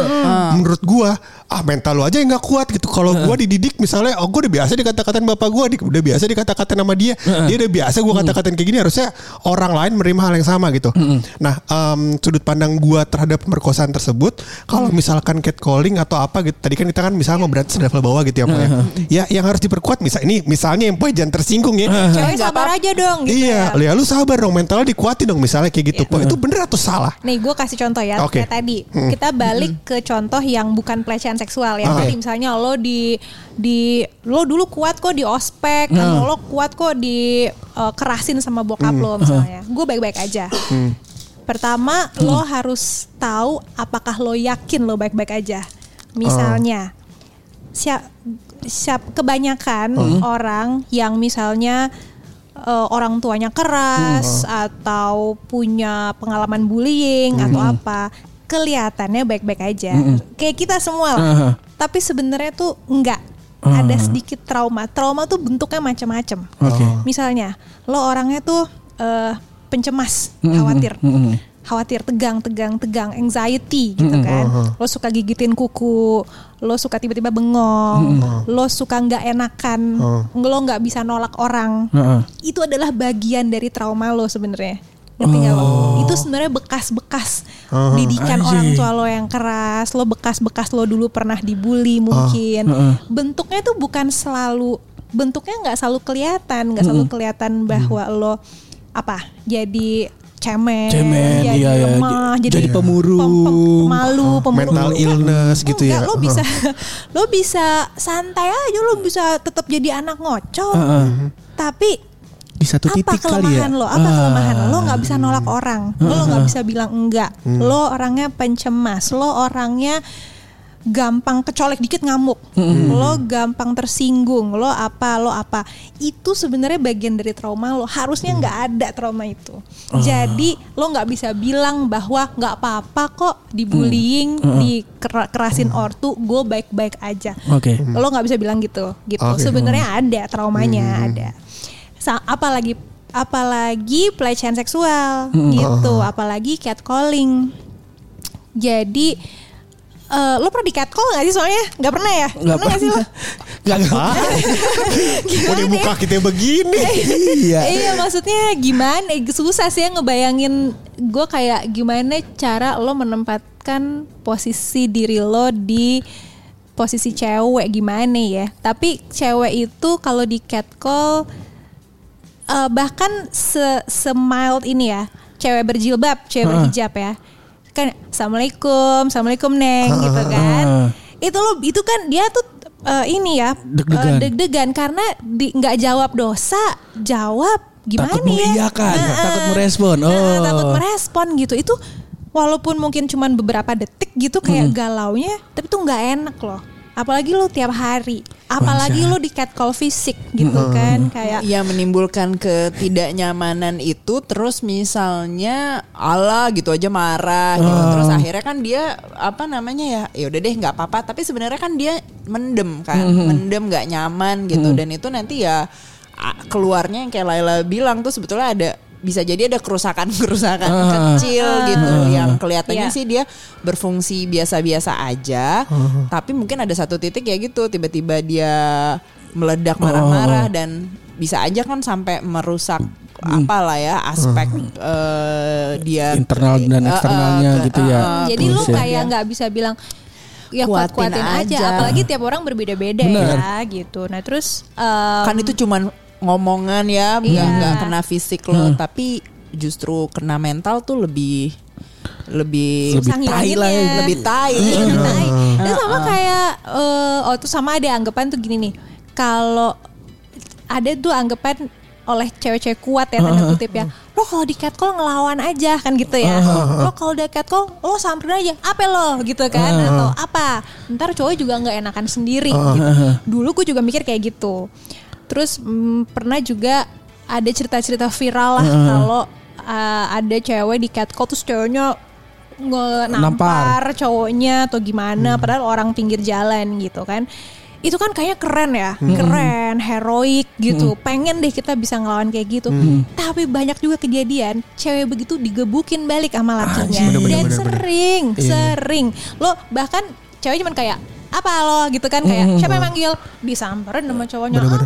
Menurut gue ah mental lu aja yang nggak kuat gitu. Kalau gua dididik misalnya, oh gua udah biasa dikata-katain bapak gua, di- udah biasa dikata-katain sama dia, dia udah biasa gua kata-katain kayak gini, harusnya orang lain menerima hal yang sama gitu. Nah, em, sudut pandang gua terhadap pemerkosaan tersebut, kalau misalkan catcalling atau apa gitu, tadi kan kita kan misalnya mau berarti level bawah gitu ya, Pak ya. Ya, yang harus diperkuat misal ini misalnya yang poin jangan tersinggung ya. Cewek sabar aja dong gitu Iya, ya. ya lu sabar dong mentalnya dikuatin dong misalnya kayak gitu. Po, itu bener atau salah? Nih gue kasih contoh ya Oke. kayak tadi kita balik ke contoh yang bukan pelecehan seksual ya. Tadi misalnya lo di di lo dulu kuat kok di ospek atau lo kuat kok di eh, kerasin sama bokap lo misalnya. Gue baik-baik aja. Pertama lo harus tahu apakah lo yakin lo baik-baik aja. Misalnya siap siap kebanyakan orang yang misalnya eh, orang tuanya keras atau punya pengalaman bullying atau apa kelihatannya baik-baik aja. Kayak kita semua lah. Aha. tapi sebenarnya tuh enggak ada sedikit trauma. Trauma tuh bentuknya macam-macam. Oke. misalnya lo orangnya tuh eh, pencemas khawatir. Khawatir tegang tegang tegang. Anxiety gitu kan. Lo suka gigitin kuku. Lo suka tiba-tiba bengong. Lo suka nggak enakan. Lo nggak bisa nolak orang. Heeh. itu adalah bagian dari trauma lo sebenarnya ngerti nggak lo itu sebenarnya bekas-bekas didikan orang tua lo yang keras lo bekas-bekas lo dulu pernah dibully mungkin bentuknya tuh bukan selalu bentuknya nggak selalu kelihatan nggak selalu kelihatan bahwa lo apa jadi cemen, Cemen, jadi iya, iya. lemah, jadi, jadi pemurung. pem- pem- malu, pemurung. Mental illness gitu enggak, ya. Lo bisa, lo bisa santai aja, lo bisa tetap jadi anak ngocok. Heeh. Tapi Di satu apa titik kali ya. kelemahan lo? Apa Ah. kelemahan lo? Lo nggak bisa nolak orang. Lo nggak bisa bilang enggak. Lo orangnya pencemas. Lo orangnya gampang kecolek dikit ngamuk. Lo gampang tersinggung. Lo apa? Lo apa? Itu sebenarnya bagian dari trauma lo. Harusnya nggak ada trauma itu. Jadi lo nggak bisa bilang bahwa nggak apa-apa kok dibullying, dikerasin ortu, gue baik-baik aja Oke. lo nggak bisa bilang gitu gitu Oke. sebenarnya ada traumanya ada Sa- apalagi apalagi pelecehan seksual gitu. Apalagi catcalling. Jadi eh, lo pernah di catcall nggak sih soalnya? Nggak pernah ya? Nggak pernah nggak sih lo? Gak Ah, udah muka kita begini. Iya. iya. Maksudnya gimana? Eh, susah sih ya ngebayangin gue kayak gimana cara lo menempatkan posisi diri lo di posisi cewek gimana ya? Tapi cewek itu kalau di catcall eh, bahkan se, se mild ini ya cewek berjilbab cewek berhijab ya. Kan assalamualaikum assalamualaikum neng gitu kan. itu lo itu kan dia tuh eh, ini ya Deg-degan. eh, deg-degan. karena nggak jawab dosa jawab gimana Takut ya? mengiyakan, Nah, takut eh, merespon. Oh. takut merespon gitu. Itu walaupun mungkin cuman beberapa detik gitu kayak galaunya tapi tuh nggak enak loh apalagi lo tiap hari. Apalagi lo di catcall fisik gitu kan kayak Ya menimbulkan ketidaknyamanan itu terus misalnya Allah gitu aja marah gitu. Terus akhirnya kan dia apa namanya ya ya udah deh nggak apa-apa. Tapi sebenarnya kan dia mendem kan mendem nggak nyaman gitu. Dan itu nanti ya a- keluarnya yang kayak Laila bilang tuh sebetulnya ada bisa jadi ada kerusakan-kerusakan kecil gitu yang kelihatannya Iya. sih dia berfungsi biasa-biasa aja tapi mungkin ada satu titik ya gitu tiba-tiba dia meledak marah-marah dan bisa aja kan sampai merusak apalah ya aspek eh, dia Internal dan Eh, eh, eksternalnya ke- gitu ya. eh, eh, jadi ya. kayak nggak bisa bilang ya Kuatin kuat-kuatin aja. aja. apalagi tiap orang berbeda-beda ya gitu nah terus em, kan itu cuman ngomongan ya nggak Iya. nggak kena fisik lo tapi justru kena mental tuh lebih lebih Lebih tai lah ya. lebih tai. Dan sama kayak eh, oh tuh sama ada anggapan tuh gini nih. Kalau ada tuh anggapan oleh cewek-cewek kuat ya tanda kutip ya. Lo kalau di catcall ngelawan aja kan gitu ya. Lo kalau di catcall lo samperin aja. Apa lo gitu kan atau apa. Ntar cowok juga nggak enakan sendiri gitu. Dulu gue juga mikir kayak gitu. Terus mm, pernah juga ada cerita-cerita viral lah kalau uh, ada cewek di catcall terus ceweknya nge- nampar. cowoknya atau gimana padahal orang pinggir jalan gitu kan. Itu kan kayaknya keren ya keren heroik gitu. Pengen deh kita bisa ngelawan kayak gitu. Tapi banyak juga kejadian cewek begitu digebukin balik sama lakinya. Bener, bener, dan bener, bener. sering sering. Lo bahkan cewek cuman kayak apa lo gitu kan kayak siapa yang manggil? Disamperin sama cowoknya apa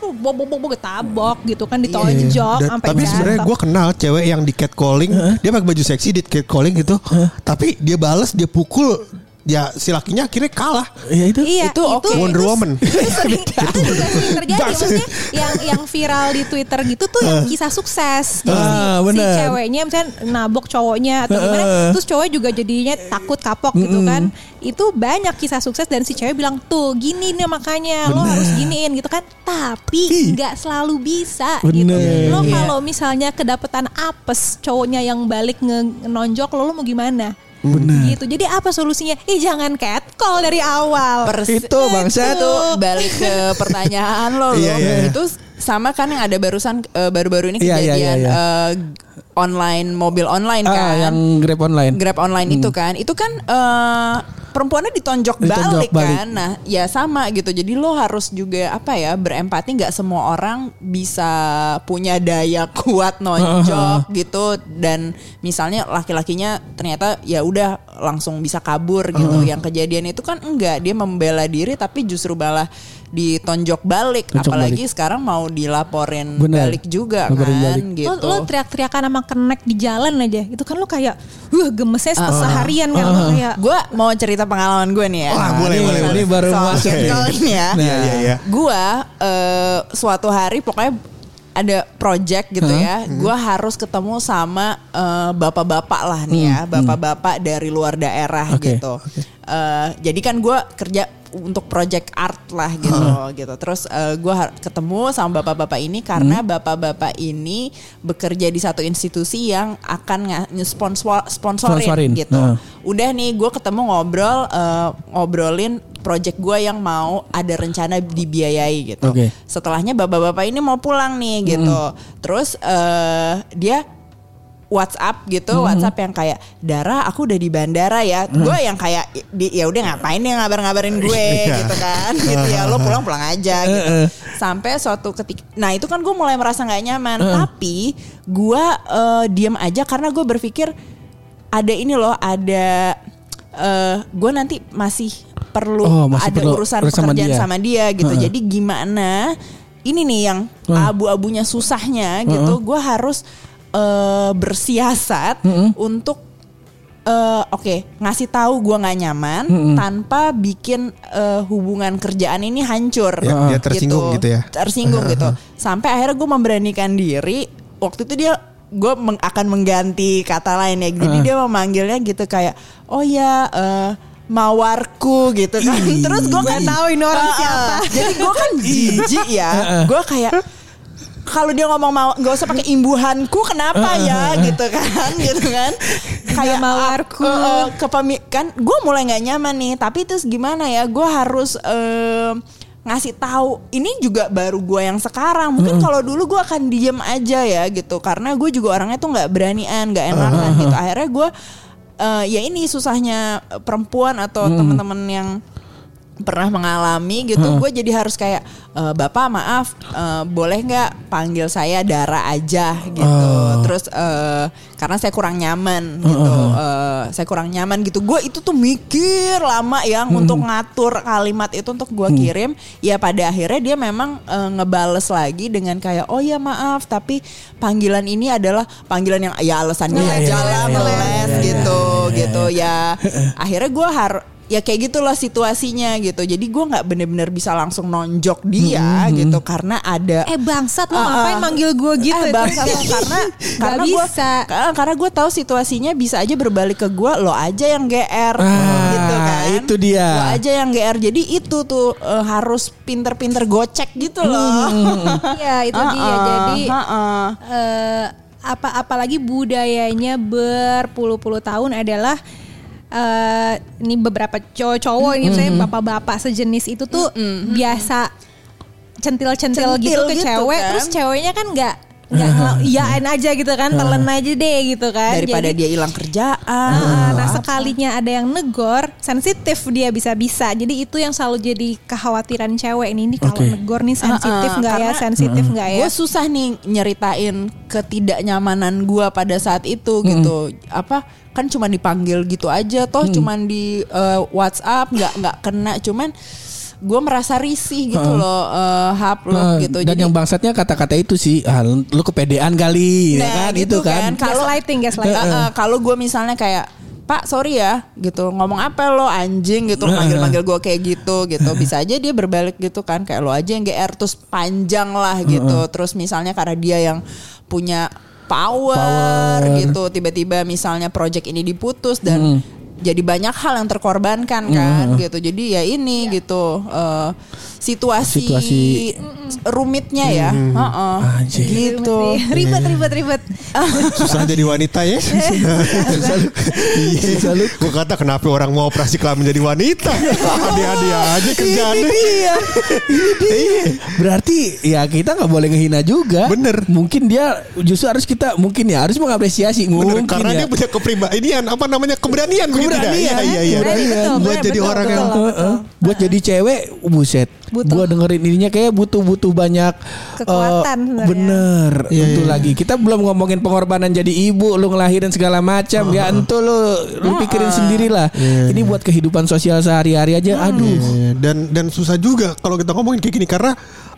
apa bobo bobo ketabok gitu kan ditonjok Dan- sampai tapi sebenarnya gue kenal cewek yang di catcalling, dia pakai baju seksi di catcalling gitu. Tapi dia bales, dia pukul, ya si lakinya akhirnya kalah. Ya itu. Iya, Itu oke. Wonder Woman. itu sering, itu juga sering terjadi. Maksudnya yang yang viral di Twitter gitu tuh yang kisah sukses. Jadi si, Ah, si bener. ceweknya misalnya nabok cowoknya atau gimana, Heeh. terus cowok juga jadinya takut kapok gitu kan. Itu banyak kisah sukses dan si cewek bilang tuh gini nih makanya lo harus giniin gitu kan. Tapi nggak selalu bisa gitu. Bener. Lo Iya. kalau misalnya kedapetan apes cowoknya yang balik nge- nonjok lo, lo mau gimana? Bener. Gitu. Jadi apa solusinya? Ih jangan catcall dari awal. Persis- Itu bangsat. itu balik ke pertanyaan lo loh. Iya, iya, iya. Itu sama kan yang ada barusan eh, baru-baru ini Iya, iya, kejadian iya, iya. eh, online mobil online Ah, kan. yang Grab online. Grab online itu kan. Itu kan eh, perempuannya ditonjok, Ditonjok balik, balik. kan. Nah, ya sama gitu. Jadi lo harus juga apa ya berempati nggak semua orang bisa punya daya kuat nonjok gitu dan misalnya laki-lakinya ternyata ya udah langsung bisa kabur gitu. Yang kejadian itu kan enggak, dia membela diri tapi justru malah ditonjok balik Tonjok apalagi sekarang mau dilaporin Bener. balik juga Laporin kan balik. gitu. Lo, lo teriak-teriakan sama kenek di jalan aja Itu kan lo kayak uh, Gemesnya seharian kan lo kayak Gue mau cerita pengalaman gue nih ya. Wah, boleh, Ini- boleh, Ini baru Soal masuk. ini ya. Iya, iya, iya. Gua eh, suatu hari pokoknya ada project gitu ya. Hmm. Gua harus ketemu sama eh, bapak-bapak lah nih ya, bapak-bapak dari luar daerah Hmm, Oke, gitu. oke. Eh, jadi kan gua kerja untuk project art lah gitu gitu. Terus eh, gua har- ketemu sama bapak-bapak ini karena Hmm. bapak-bapak ini bekerja di satu institusi yang akan nga- sponsor Sponsorin. sponsorin gitu. Nah. Udah nih gue ketemu ngobrol eh, ngobrolin project gue yang mau ada rencana dibiayai gitu. Oke. Setelahnya bapak-bapak ini mau pulang nih gitu. Terus eh, dia WhatsApp gitu, WhatsApp yang kayak Dara, aku udah di bandara ya. Gue yang kayak di, ya udah ngapain dia ngabar-ngabarin gue gitu kan, gitu ya. Lo pulang-pulang aja gitu. Sampai suatu ketika, nah itu kan gue mulai merasa nggak nyaman. Tapi gue eh, diem aja karena gue berpikir ada ini loh, ada eh gue nanti masih perlu Oh, masih ada perlu urusan urus sama pekerjaan dia. sama dia gitu. Jadi gimana? Ini nih yang abu-abunya susahnya gitu. Gue harus eh, bersiasat untuk eh, oke ngasih tahu gue nggak nyaman tanpa bikin eh, hubungan kerjaan ini hancur. Ya, dia tersinggung gitu ya. Tersinggung gitu. Sampai akhirnya gue memberanikan diri. Waktu itu dia gue meng- akan mengganti kata lain ya. Jadi dia memanggilnya gitu kayak oh ya. eh, mawarku gitu kan terus gue kan tahu ini orang siapa jadi gue kan jijik ya gue kayak kalau dia ngomong mau nggak usah pakai imbuhanku kenapa ya? gitu kan gitu kan. Kayak mawarku. uh, uh, kepemi- kan gue mulai nggak nyaman nih. Tapi terus gimana ya? Gue harus eh, ngasih tahu. Ini juga baru gue yang sekarang. Mungkin kalau dulu gue akan diem aja ya gitu. Karena gue juga orangnya tuh nggak beranian nggak enakan gitu. akhirnya gue eh, ya ini susahnya perempuan atau teman-teman yang pernah mengalami gitu gue jadi harus kayak "Eh, bapak maaf eh, boleh nggak panggil saya Dara aja? Gitu. Terus eh, karena saya kurang nyaman gitu Eh, saya kurang nyaman gitu. Gue itu tuh mikir lama yang untuk ngatur kalimat itu untuk gue kirim. Ya pada akhirnya dia memang eh, ngebales lagi dengan kayak oh ya maaf tapi panggilan ini adalah panggilan yang ya alasannya Iya, aja iya, lah iya, iya, iya, gitu. iya, iya, gitu ya. Akhirnya gue harus ya kayak gitulah situasinya gitu. Jadi gue nggak bener-bener bisa langsung nonjok dia gitu karena ada Eh bangsat lo Ah, ngapain manggil gue gitu? Eh, bangsat lo, karena karena gue bisa. karena gue tahu situasinya bisa aja berbalik ke gue lo aja yang gr Ah, gitu kan. itu dia. lo aja yang gr jadi itu tuh eh, harus pinter-pinter gocek gitu loh. Iya itu dia. Ah, ah, jadi ah, ah. eh, apa apalagi budayanya berpuluh-puluh tahun adalah eh ini beberapa cowok-cowok ini misalnya bapak-bapak sejenis itu tuh biasa centil-centil Centil gitu ke gitu cewek kan. terus ceweknya kan nggak nggak ngel- iyain aja gitu kan, telan aja deh gitu kan. Daripada Jadi- dia hilang kerjaan. Ah, nah sekalinya ada yang negor, sensitif dia bisa-bisa. Jadi itu yang selalu jadi kekhawatiran cewek ini. Ini kalau negor nih sensitif Ah, ah, nggak ya, sensitif nggak ya? Gue susah nih nyeritain ketidaknyamanan gue pada saat itu gitu. Apa kan cuma dipanggil gitu aja, toh cuman di eh, WhatsApp nggak nggak kena, cuman gue merasa risih gitu loh, eh, hap loh Nah, gitu. Dan yang bangsatnya kata-kata itu sih, ah, lu kepedean kali, ya Nah, kan? gitu itu kan. kan. Kalau- gaslighting, gaslighting. Eh, eh, kalau gue misalnya kayak Pak sorry ya gitu ngomong apa lo anjing gitu manggil-manggil gue kayak gitu gitu bisa aja dia berbalik gitu kan kayak lo aja yang GR terus panjang lah gitu terus misalnya karena dia yang punya power, Power. gitu tiba-tiba misalnya project ini diputus dan jadi banyak hal yang terkorbankan kan gitu. Jadi ya ini gitu eh, situasi, Situasi. rumitnya ya Heeh. Anjing. gitu ribet, ribet, ribet. Susah jadi wanita ya. Iya. Gue kata kenapa orang mau operasi kelamin jadi wanita? Dia-dia aja kerjaannya. Iya. Iya. Berarti ya kita nggak boleh ngehina juga. Bener. Mungkin dia justru harus kita mungkin ya harus mengapresiasi. Bener, Mungkin karena ya. dia punya kepribadian apa namanya keberanian. Keberanian. Iya iya iya. Buat bener, jadi betul, orang betul. yang buat jadi cewek buset Butuh. gua dengerin ininya kayak butuh butuh banyak Kekuatan eh, sebenarnya. bener. Iya, itu iya. lagi. Kita belum ngomongin pengorbanan jadi ibu lu ngelahirin segala macam. Ya entu lu lu pikirin sendirilah. Ini buat kehidupan sosial sehari-hari aja aduh. Iya, dan dan susah juga kalau kita ngomongin kayak gini karena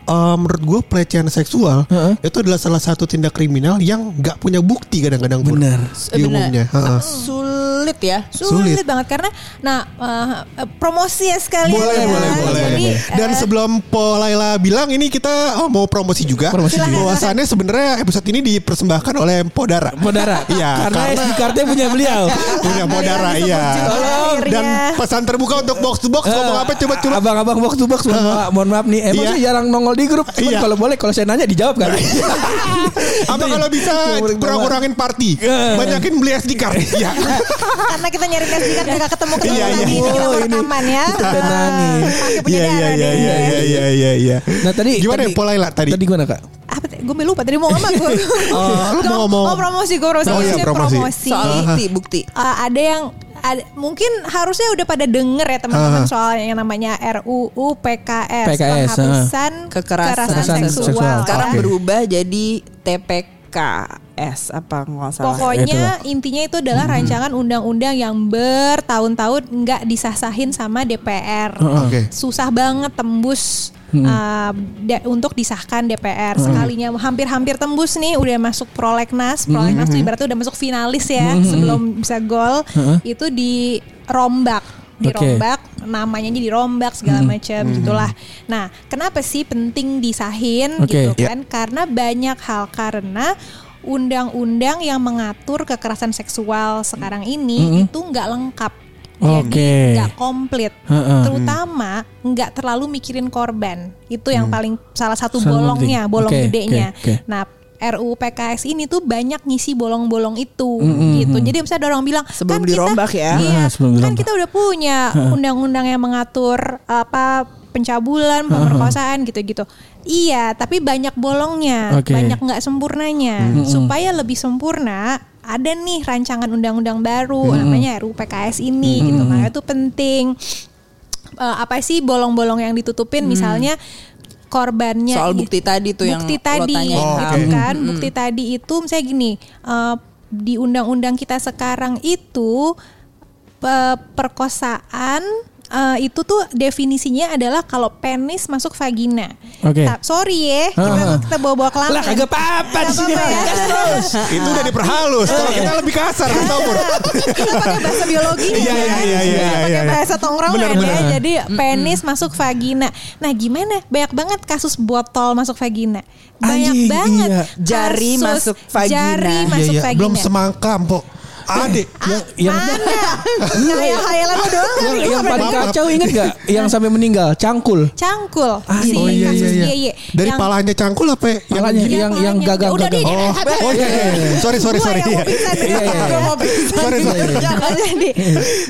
eh, menurut gue pelecehan seksual Heeh. itu adalah salah satu tindak kriminal yang nggak punya bukti kadang-kadang Pur. Bener. di umumnya. Heeh. sulit ya Sulit, Sulit. banget karena nah eh, promosi ya sekalian Boleh, ya. boleh, boleh. Jadi, Dan eh, sebelum Po Laila bilang ini kita oh, mau promosi juga. Promosi juga. Bahwasannya sebenarnya episode ini dipersembahkan oleh Podara. Podara Iya, karena karena- SD cardnya punya beliau Punya Podara iya. Dan pesan terbuka untuk box to box ngomong apa coba coba. Eh, Abang-abang box to box mohon, maaf, mohon maaf nih Emang Iya. saya jarang nongol di grup Cuman Iya. kalau boleh Kalau saya nanya dijawab kan Apa kalau bisa kurang-kurangin party? Iya. Banyakin beli SD card. Iya. karena kita nyari tes kan nggak ketemu ketemu Iya, iya. tadi di Oh, nomor ini rekaman ya. kita tenangin. Pakai punya Iya iya iya iya iya iya iya iya. Nah tadi Gimana tadi, ya Po Laila tadi? Tadi gimana kak? Apa tadi? Gue lupa tadi mau ngomong gue. lu mau ngomong- Oh promosi gue promosi. Oh, iya, promosi. soal bukti bukti Eh, ada yang ada, mungkin harusnya udah pada denger ya teman-teman Ah. soal yang namanya RUU PKS, PKS, penghapusan Kekerasan Kekerasan seksual. seksual. sekarang berubah jadi TPKS apa nggak salah Pokoknya intinya itu adalah rancangan undang-undang yang bertahun-tahun nggak disah-sahin sama DPR. Oke. Susah banget tembus uh, de- untuk disahkan DPR. Sekalinya hampir-hampir tembus nih udah masuk prolegnas. Prolegnas tuh ibaratnya udah masuk finalis ya sebelum bisa gol. Itu dirombak dirombak namanya aja dirombak segala macam gitulah. Nah, kenapa sih penting disahin Oke. gitu kan? Karena banyak hal karena undang-undang yang mengatur kekerasan seksual sekarang ini itu nggak lengkap. Jadi Oke. nggak komplit, Heeh. terutama nggak terlalu mikirin korban. Itu yang paling salah satu Sangat bolongnya, penting. bolong Oke, gedenya. oke, oke. Nah, RUU PKS ini tuh banyak ngisi bolong-bolong itu gitu. Jadi misalnya ada orang bilang Sebelum kan kita- dirombak ya. Iya, sebelum kan dirombak. kita udah punya undang-undang yang mengatur apa pencabulan, pemerkosaan gitu-gitu. Iya, tapi banyak bolongnya, Oke. banyak nggak sempurnanya. Supaya lebih sempurna, ada nih rancangan undang-undang baru namanya RUU PKS ini gitu. Makanya itu penting. Eh, apa sih bolong-bolong yang ditutupin misalnya korbannya Soal bukti tadi tuh yang bukti lo tadi tanyain Oh, gitu kan bukti tadi itu misalnya gini eh, di undang-undang kita sekarang itu pe- perkosaan eh, itu tuh definisinya adalah kalau penis masuk vagina. Oke. Ta- sorry ya, kita, Ah. kita bawa-bawa ke Lah kagak apa-apa di sini ya. Terus. Itu udah diperhalus. Kalau kita lebih kasar kan tau Pur. kita pakai bahasa biologi Iya, iya, iya, iya, iya, pakai iya. bahasa tongkrongan Bener, ya bener. jadi penis masuk vagina nah gimana banyak banget kasus botol masuk vagina banyak Anjing, banget iya. Jari kasus masuk vagina. jari Iya, masuk Iya, iya. vagina Belum semangka, Mpok. Ade. Yang yang mana kayak hayalan lo doang yang, yang paling kacau inget gak? Yang sampai meninggal, cangkul. cangkul si Oh iya iya iya. Dari Yang- palanya cangkul apa ya? yang Palanya gini? yang yang palanya. gagal Udah Oh, oh iya, iya, iya. Sorry, sorry, sorry. yang Iya. Iya, iya, iya. Sorry, sorry.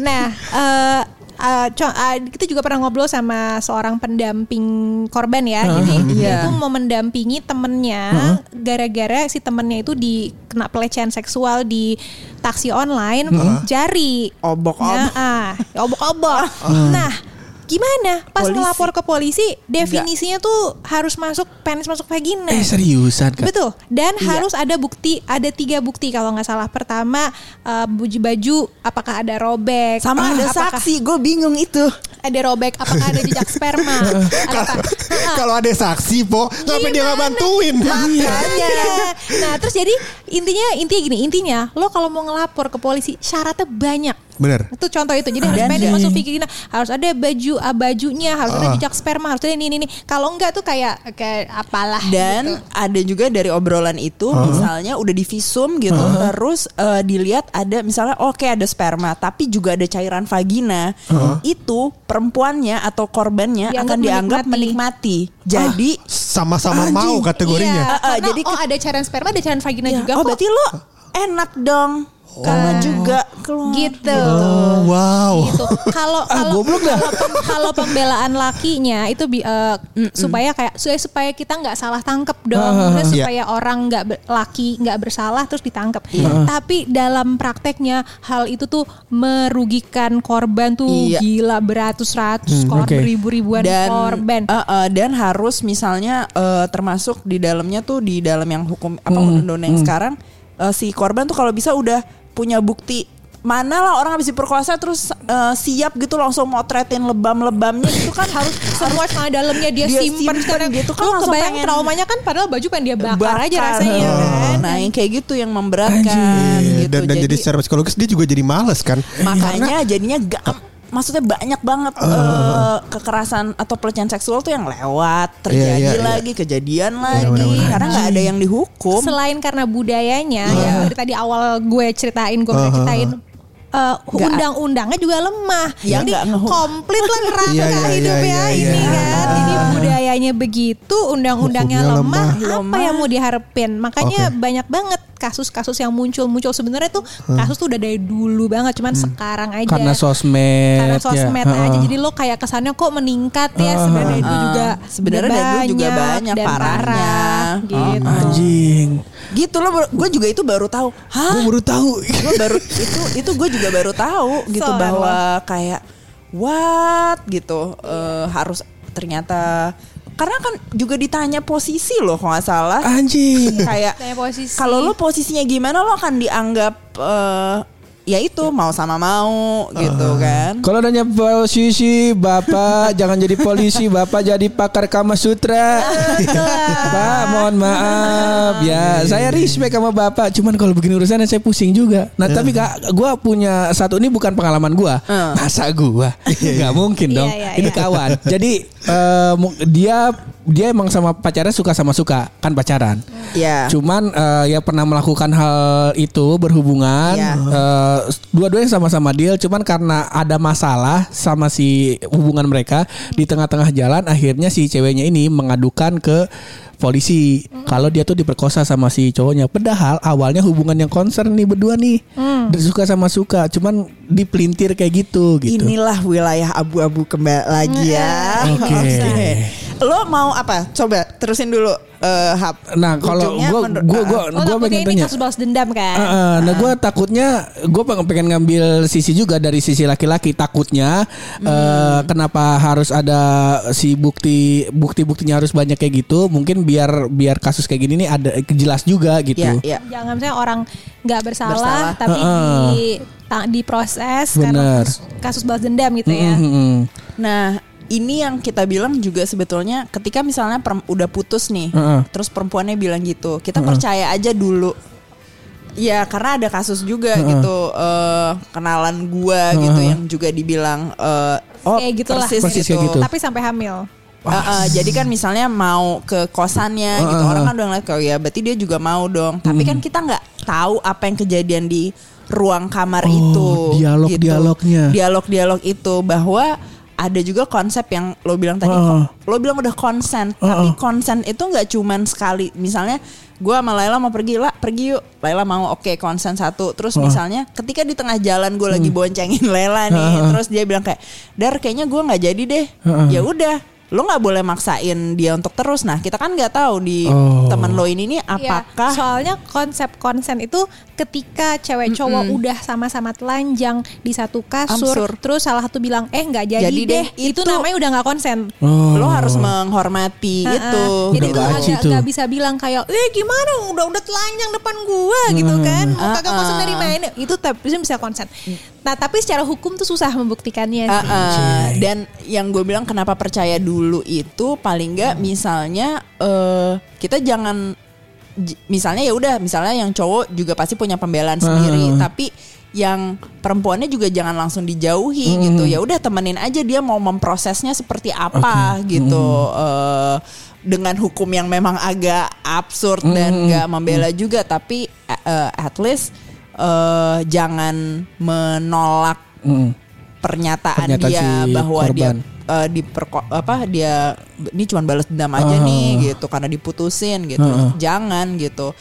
Nah, eh, uh, co- uh, kita juga pernah ngobrol sama seorang pendamping korban ya. Jadi dia Iya. itu mau mendampingi temennya gara-gara si temennya itu dikena pelecehan seksual di taksi online jari. Obok-obok. Nah, ah, obok-obok. Nah, gimana? Pas Polisi. ngelapor ke polisi, definisinya tuh harus masuk penis masuk vagina. Eh seriusan kan? Betul. Dan Iya. harus ada bukti, ada tiga bukti kalau nggak salah. Pertama, eh, baju baju apakah ada robek? Sama ada apakah saksi, gue bingung itu. Ada robek, apakah ada jejak sperma? ada apa? Nah, Kalau ada saksi, po, ngapain dia nggak bantuin? Makanya. Nah, terus jadi intinya intinya gini, intinya lo kalau mau ngelapor ke polisi syaratnya banyak. Bener. Itu contoh itu. Jadi harus pendek masuk vagina, harus ada baju ah, bajunya, harus ada jejak sperma, harus ada ini ini. ini. Kalau enggak tuh kayak kayak apalah Dan gitu. ada juga dari obrolan itu misalnya udah divisum gitu terus eh, dilihat ada misalnya oke ada sperma tapi juga ada cairan vagina. Itu perempuannya atau korbannya Dianggap akan dianggap menikmati. Jadi Sama-sama mau Iya, kategorinya. Ah, ah, karena, jadi oh ada cairan sperma, ada cairan vagina ya, juga oh kok. berarti lo enak dong. Karena juga keluar. gitu. Oh, wow. gitu. Kalau Ah, kalau kalau pem- kalau pembelaan lakinya itu bi- eh, supaya kayak supaya, kita nggak salah tangkep dong, Ah, Udah Iya. supaya orang nggak laki nggak bersalah terus ditangkep. Tapi dalam prakteknya hal itu tuh merugikan korban tuh Iya. gila beratus-ratus korban oke. ribu-ribuan dan korban. eh, eh, dan harus misalnya eh, termasuk di dalamnya tuh di dalam yang hukum apa undang-undang yang sekarang eh, si korban tuh kalau bisa udah punya bukti mana lah orang habis diperkosa terus eh, siap gitu langsung motretin lebam-lebamnya itu kan harus semua celana dalamnya dia, Dia simpen simpen sekarang gitu kan Lu langsung kebayang pengen- traumanya kan padahal baju pengen dia bakar, aja bakar. rasanya kan. Nah, yang kayak gitu yang memberatkan Iya, gitu. dan, dan jadi, secara psikologis dia juga jadi males kan. makanya jadinya gak maksudnya banyak banget eh, kekerasan atau pelecehan seksual tuh yang lewat terjadi Iya, iya, iya. lagi kejadian lagi. karena nggak ada yang dihukum. Selain karena budayanya yang dari tadi awal gue ceritain gue udah ceritain eh, Nggak- undang-undangnya juga lemah. Ya, Jadi komplit lah neraka Iya, iya, hidupnya iya, iya, ini iya. kan. Jadi budayanya begitu, undang-undangnya lemah, lemah. apa yang mau diharapin? Makanya Oke. banyak banget kasus-kasus yang muncul-muncul sebenarnya tuh kasus tuh udah dari dulu banget, cuman sekarang aja. Karena sosmed. karena ya. sosmed aja Heeh. jadi lo kayak kesannya kok meningkat ya sebenarnya itu Ah, juga sebenarnya dulu juga banyak dan parahnya. parah, gitu. Anjing. gitu loh gue juga itu baru tahu hah Gue baru tahu. gue baru itu itu gue juga baru tahu gitu Soal bahwa kayak what? gitu. Eh, harus ternyata karena kan juga ditanya posisi loh kalau nggak salah. Anjing. kayak kalau lo posisinya gimana lo akan dianggap eh, ya itu mau sama mau gitu kan. Kalau nanya posisi Bapak jangan jadi polisi Bapak jadi pakar Kama Sutra. Pak mohon maaf. Ya saya respect sama Bapak Cuman kalau begini urusannya saya pusing juga. Nah tapi kak Gue punya satu Ini bukan pengalaman gue Hmm. Masa gue Gak mungkin dong. Iya, iya, Ini iya. kawan. Jadi eh, mu- Dia Dia emang sama pacarnya suka sama suka Kan pacaran. Ya Cuman eh, ya pernah melakukan hal itu berhubungan Iya. Eh, dua-duanya sama-sama deal cuman karena ada masalah sama si hubungan mereka di tengah-tengah jalan akhirnya si ceweknya ini mengadukan ke polisi. Kalau dia tuh diperkosa sama si cowoknya. Padahal awalnya hubungan yang concern nih berdua nih. Dan suka sama suka cuman dipelintir kayak gitu gitu. Inilah wilayah abu-abu kembali lagi ya. Oke. Lo mau apa coba terusin dulu eh hap nah kalau gue gue gue gue pengen ini tanya kasus balas dendam kan? Uh, uh, nah gue takutnya gue pengen, pengen ngambil sisi juga dari sisi laki-laki takutnya uh, kenapa harus ada si bukti bukti buktinya harus banyak kayak gitu mungkin biar biar kasus kayak gini nih ada jelas juga gitu. ya ya Jangan misalnya orang nggak bersalah, Bersalah. tapi Heeh. di ta- diproses Bener. karena kasus, kasus balas dendam gitu ya. Mm, mm, mm. Nah, ini yang kita bilang juga sebetulnya ketika misalnya udah putus nih, Heeh. terus perempuannya bilang gitu, kita percaya aja dulu. Ya karena ada kasus juga gitu eh, kenalan gua gitu yang juga dibilang eh, oh Kayak gitulah. persis, Persis gitu. kayak gitu. Tapi sampai hamil. Eh, eh, jadi kan misalnya mau ke kosannya gitu orang kan udah ngeliat kalau ya berarti dia juga mau dong. Tapi kan kita nggak tahu apa yang kejadian di ruang kamar Oh, itu. dialog-dialognya. Dialog-dialog itu bahwa ada juga konsep yang lo bilang tadi Heeh. lo bilang udah konsen tapi konsen itu nggak cuman sekali. Misalnya gue sama Laila mau pergi lah pergi yuk. Laila mau oke konsen satu. Terus misalnya ketika di tengah jalan gue lagi boncengin Laila nih terus dia bilang kayak dar kayaknya gue nggak jadi deh. Ya udah lo nggak boleh maksain dia untuk terus nah kita kan nggak tahu di Oh. temen lo ini nih Iya, apakah soalnya konsep konsen itu ketika cewek cowok udah sama-sama telanjang di satu kasur, Amsur. terus salah satu bilang eh nggak jadi, Jadi deh, itu, itu- namanya udah nggak konsen. Oh. lo harus menghormati Heeh. itu Jadi Udah agak tuh. nggak bisa bilang kayak, eh gimana udah udah telanjang depan gua gitu kan, mau kagak konsen dari mana? Itu tapi itu bisa konsen. Nah tapi secara hukum tuh susah membuktikannya sih. Uh, uh, dan yang gue bilang kenapa percaya dulu itu paling nggak misalnya eh kita jangan j- misalnya ya udah misalnya yang cowok juga pasti punya pembelaan sendiri tapi yang perempuannya juga jangan langsung dijauhi gitu. Ya udah temenin aja dia mau memprosesnya seperti apa gitu. Eh, dengan hukum yang memang agak absurd dan nggak membela juga tapi eh, at least eh, jangan menolak Mm. pernyataan, Pernyataan dia si bahwa korban. dia eh, diperko- apa dia ini cuma balas dendam aja nih gitu karena diputusin gitu. Jangan gitu.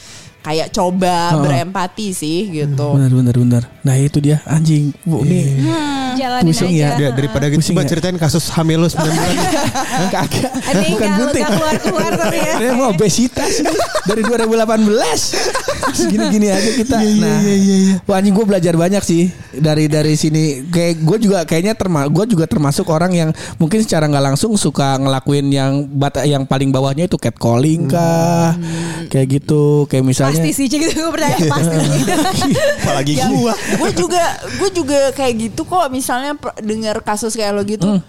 Kayak coba berempati sih gitu. Benar benar benar. Nah itu dia anjing. Bu nih. Jalanin Pusing aja. ya. Dia daripada gitu Pusing coba ya? ceritain kasus hamil lu 9 bulan. Kagak. Ada yang Bukan nggak keluar-keluar tapi ya. Ini mau obesitas dari 2018. Gini-gini aja kita. Nah, wah anjing gue belajar banyak sih dari dari sini. Kayak gue juga kayaknya terma gue juga termasuk orang yang mungkin secara nggak langsung suka ngelakuin yang bata yang paling bawahnya itu catcalling kah, kayak gitu. Kayak misalnya Pasti sih gitu gue percaya pasti. Apalagi Ya, gua. gue juga gue juga kayak gitu kok misalnya dengar kasus kayak lo gitu. Hmm.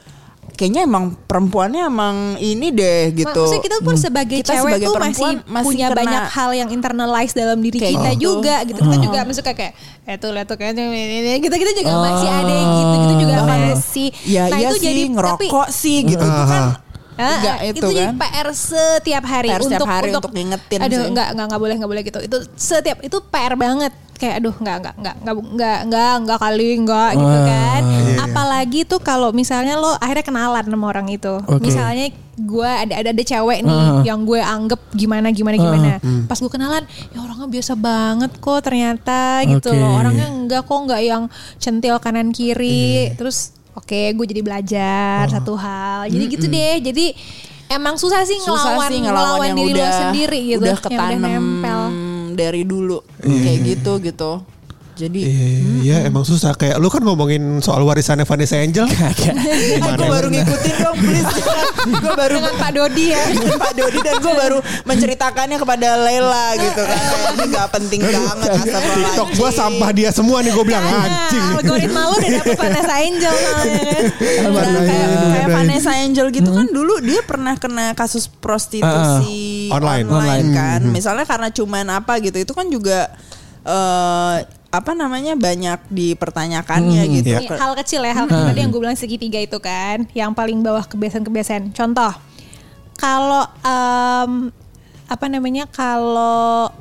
Kayaknya emang perempuannya emang ini deh gitu. Maksudnya kita pun sebagai Kita cewek sebagai tuh masih, masih punya kena- banyak hal yang internalize dalam diri Kayak kita gitu. juga gitu. Kita juga maksudnya kayak eh tuh lihat tuh kayaknya ini kita kita juga masih ada yang gitu gitu juga masih. Ya nah iya itu sih jadi ngerokok tapi sih gitu itu kan Enggak ah, itu, jadi kan. PR setiap hari PR setiap untuk hari untuk ngingetin Aduh, sih. enggak enggak enggak boleh enggak boleh gitu. Itu setiap itu PR banget. Kayak aduh enggak enggak enggak enggak enggak enggak, enggak kali enggak gitu Ah, kan. iya. Apalagi tuh kalau misalnya lo akhirnya kenalan sama orang itu. Oke. Misalnya gue ada ada ada cewek nih Ah. yang gue anggap gimana gimana gimana. Pas gue kenalan, ya orangnya biasa banget kok ternyata gitu Oke. loh. Orangnya enggak kok enggak yang centil kanan kiri. Terus oke gue jadi belajar satu hal. Jadi gitu deh. Jadi emang susah sih susah ngelawan sih ngelawan, ngelawan yang diri lo udah sendiri gitu. udah nempel. dari dulu kayak gitu gitu. Jadi Iya emang susah kayak lu kan ngomongin soal warisannya Vanessa Angel. Gue baru ngikutin dong please. gue baru Dengan Pak Dodi ya. Pak Dodi dan gue baru menceritakannya kepada Lela gitu kan. Ini gak penting banget. TikTok gua sampah dia semua nih gue bilang anjing. Algoritma lo udah dapet Vanessa Angel kan. Kayak. Vanessa Angel gitu kan dulu dia pernah kena kasus prostitusi Ah, online. online, kan. Misalnya karena cuman apa gitu itu kan juga eh apa namanya banyak dipertanyakannya gitu. iya. Nih, hal kecil ya, hal kecil tadi yang gue bilang segitiga itu kan, yang paling bawah kebiasaan-kebiasaan. Contoh, kalau em, apa namanya, kalau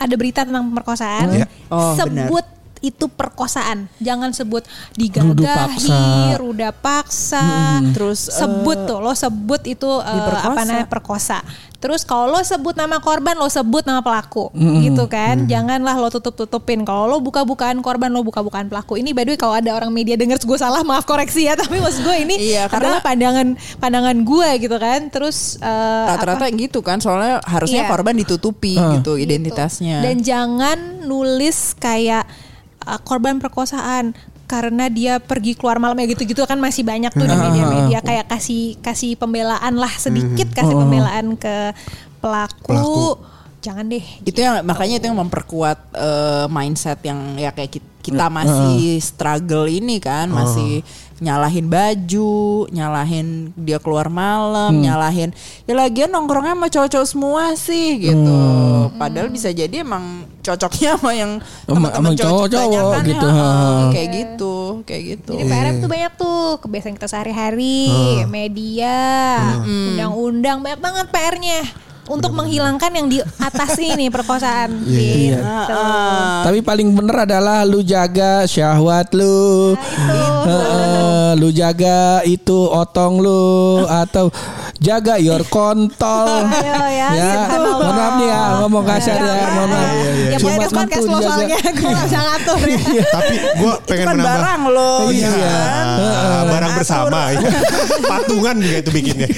ada berita tentang pemerkosaan, Iya. Oh, sebut itu perkosaan, jangan sebut digagahi, ruda paksa, Terus, sebut tuh, lo sebut itu eh, diperkosa. apa namanya perkosa. Terus kalau lo sebut nama korban, lo sebut nama pelaku, gitu kan? Janganlah lo tutup-tutupin. Kalau lo buka-bukaan korban, lo buka-bukaan pelaku. Ini by the way kalau ada orang media denger gue salah, maaf koreksi ya. Tapi maksud gue ini Iya, karena- pandangan pandangan gue gitu kan. Terus eh, Rata-rata gitu kan soalnya harusnya Iya. korban ditutupi gitu identitasnya. Dan jangan nulis kayak uh, korban perkosaan karena dia pergi keluar malam ya gitu-gitu kan masih banyak tuh di media-media kayak kasih kasih pembelaan lah sedikit kasih pembelaan ke pelaku. Pelaku. Jangan deh. itu yang makanya itu yang memperkuat eh, mindset yang ya kayak ki- kita masih struggle ini kan masih nyalahin baju nyalahin dia keluar malam nyalahin ya lagian nongkrongnya sama cowok-cowok semua sih gitu. Padahal bisa jadi emang cocoknya sama yang Emang- teman-teman cowok-cowok gitu, ya, ha. kayak gitu kayak gitu. Jadi PR tuh banyak tuh kebiasaan kita sehari-hari, media, undang-undang banyak banget PR-nya. Untuk menghilangkan yang di atas ini perkosaan Iya. gitu. Tapi paling bener adalah lu jaga syahwat lu. Heeh, lu jaga itu otong lu atau jaga your kontol. Ayo ya, ya. gitu. Mohon maaf nih ya, ngomong kasar ya, mohon maaf. Ya Cuma podcast mantu lo soalnya gue bisa ngatur ya. Tapi gue pengen kan menambah. barang lo. Iya. ya kan? Ah, barang bersama ya. patungan juga itu bikinnya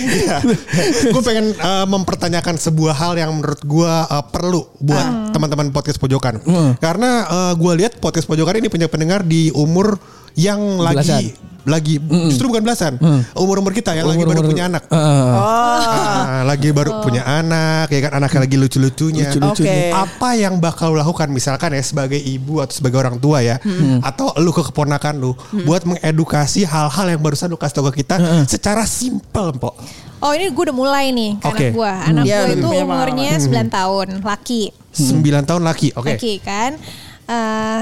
gue pengen uh, mempertanyakan sebuah hal yang menurut gue uh, perlu buat teman-teman podcast pojokan karena uh, gue lihat podcast pojokan ini punya pendengar di umur yang lagi lagi justru bukan belasan. Umur umur kita yang lagi baru punya anak. Heeh. Ah, lagi baru punya anak ya kan? Anaknya lagi lucu-lucunya. Lucu-lucunya. Oke. apa yang bakal lo lakukan misalkan ya sebagai ibu atau sebagai orang tua ya atau lu ke keponakan lu buat mengedukasi hal-hal yang barusan lu kasih tau ke kita secara simpel po. Oh ini gue udah mulai nih ke Oke. anak gue. Anak Iya, gue itu umurnya 9 tahun, laki. 9 tahun laki oke. Laki kan. Eh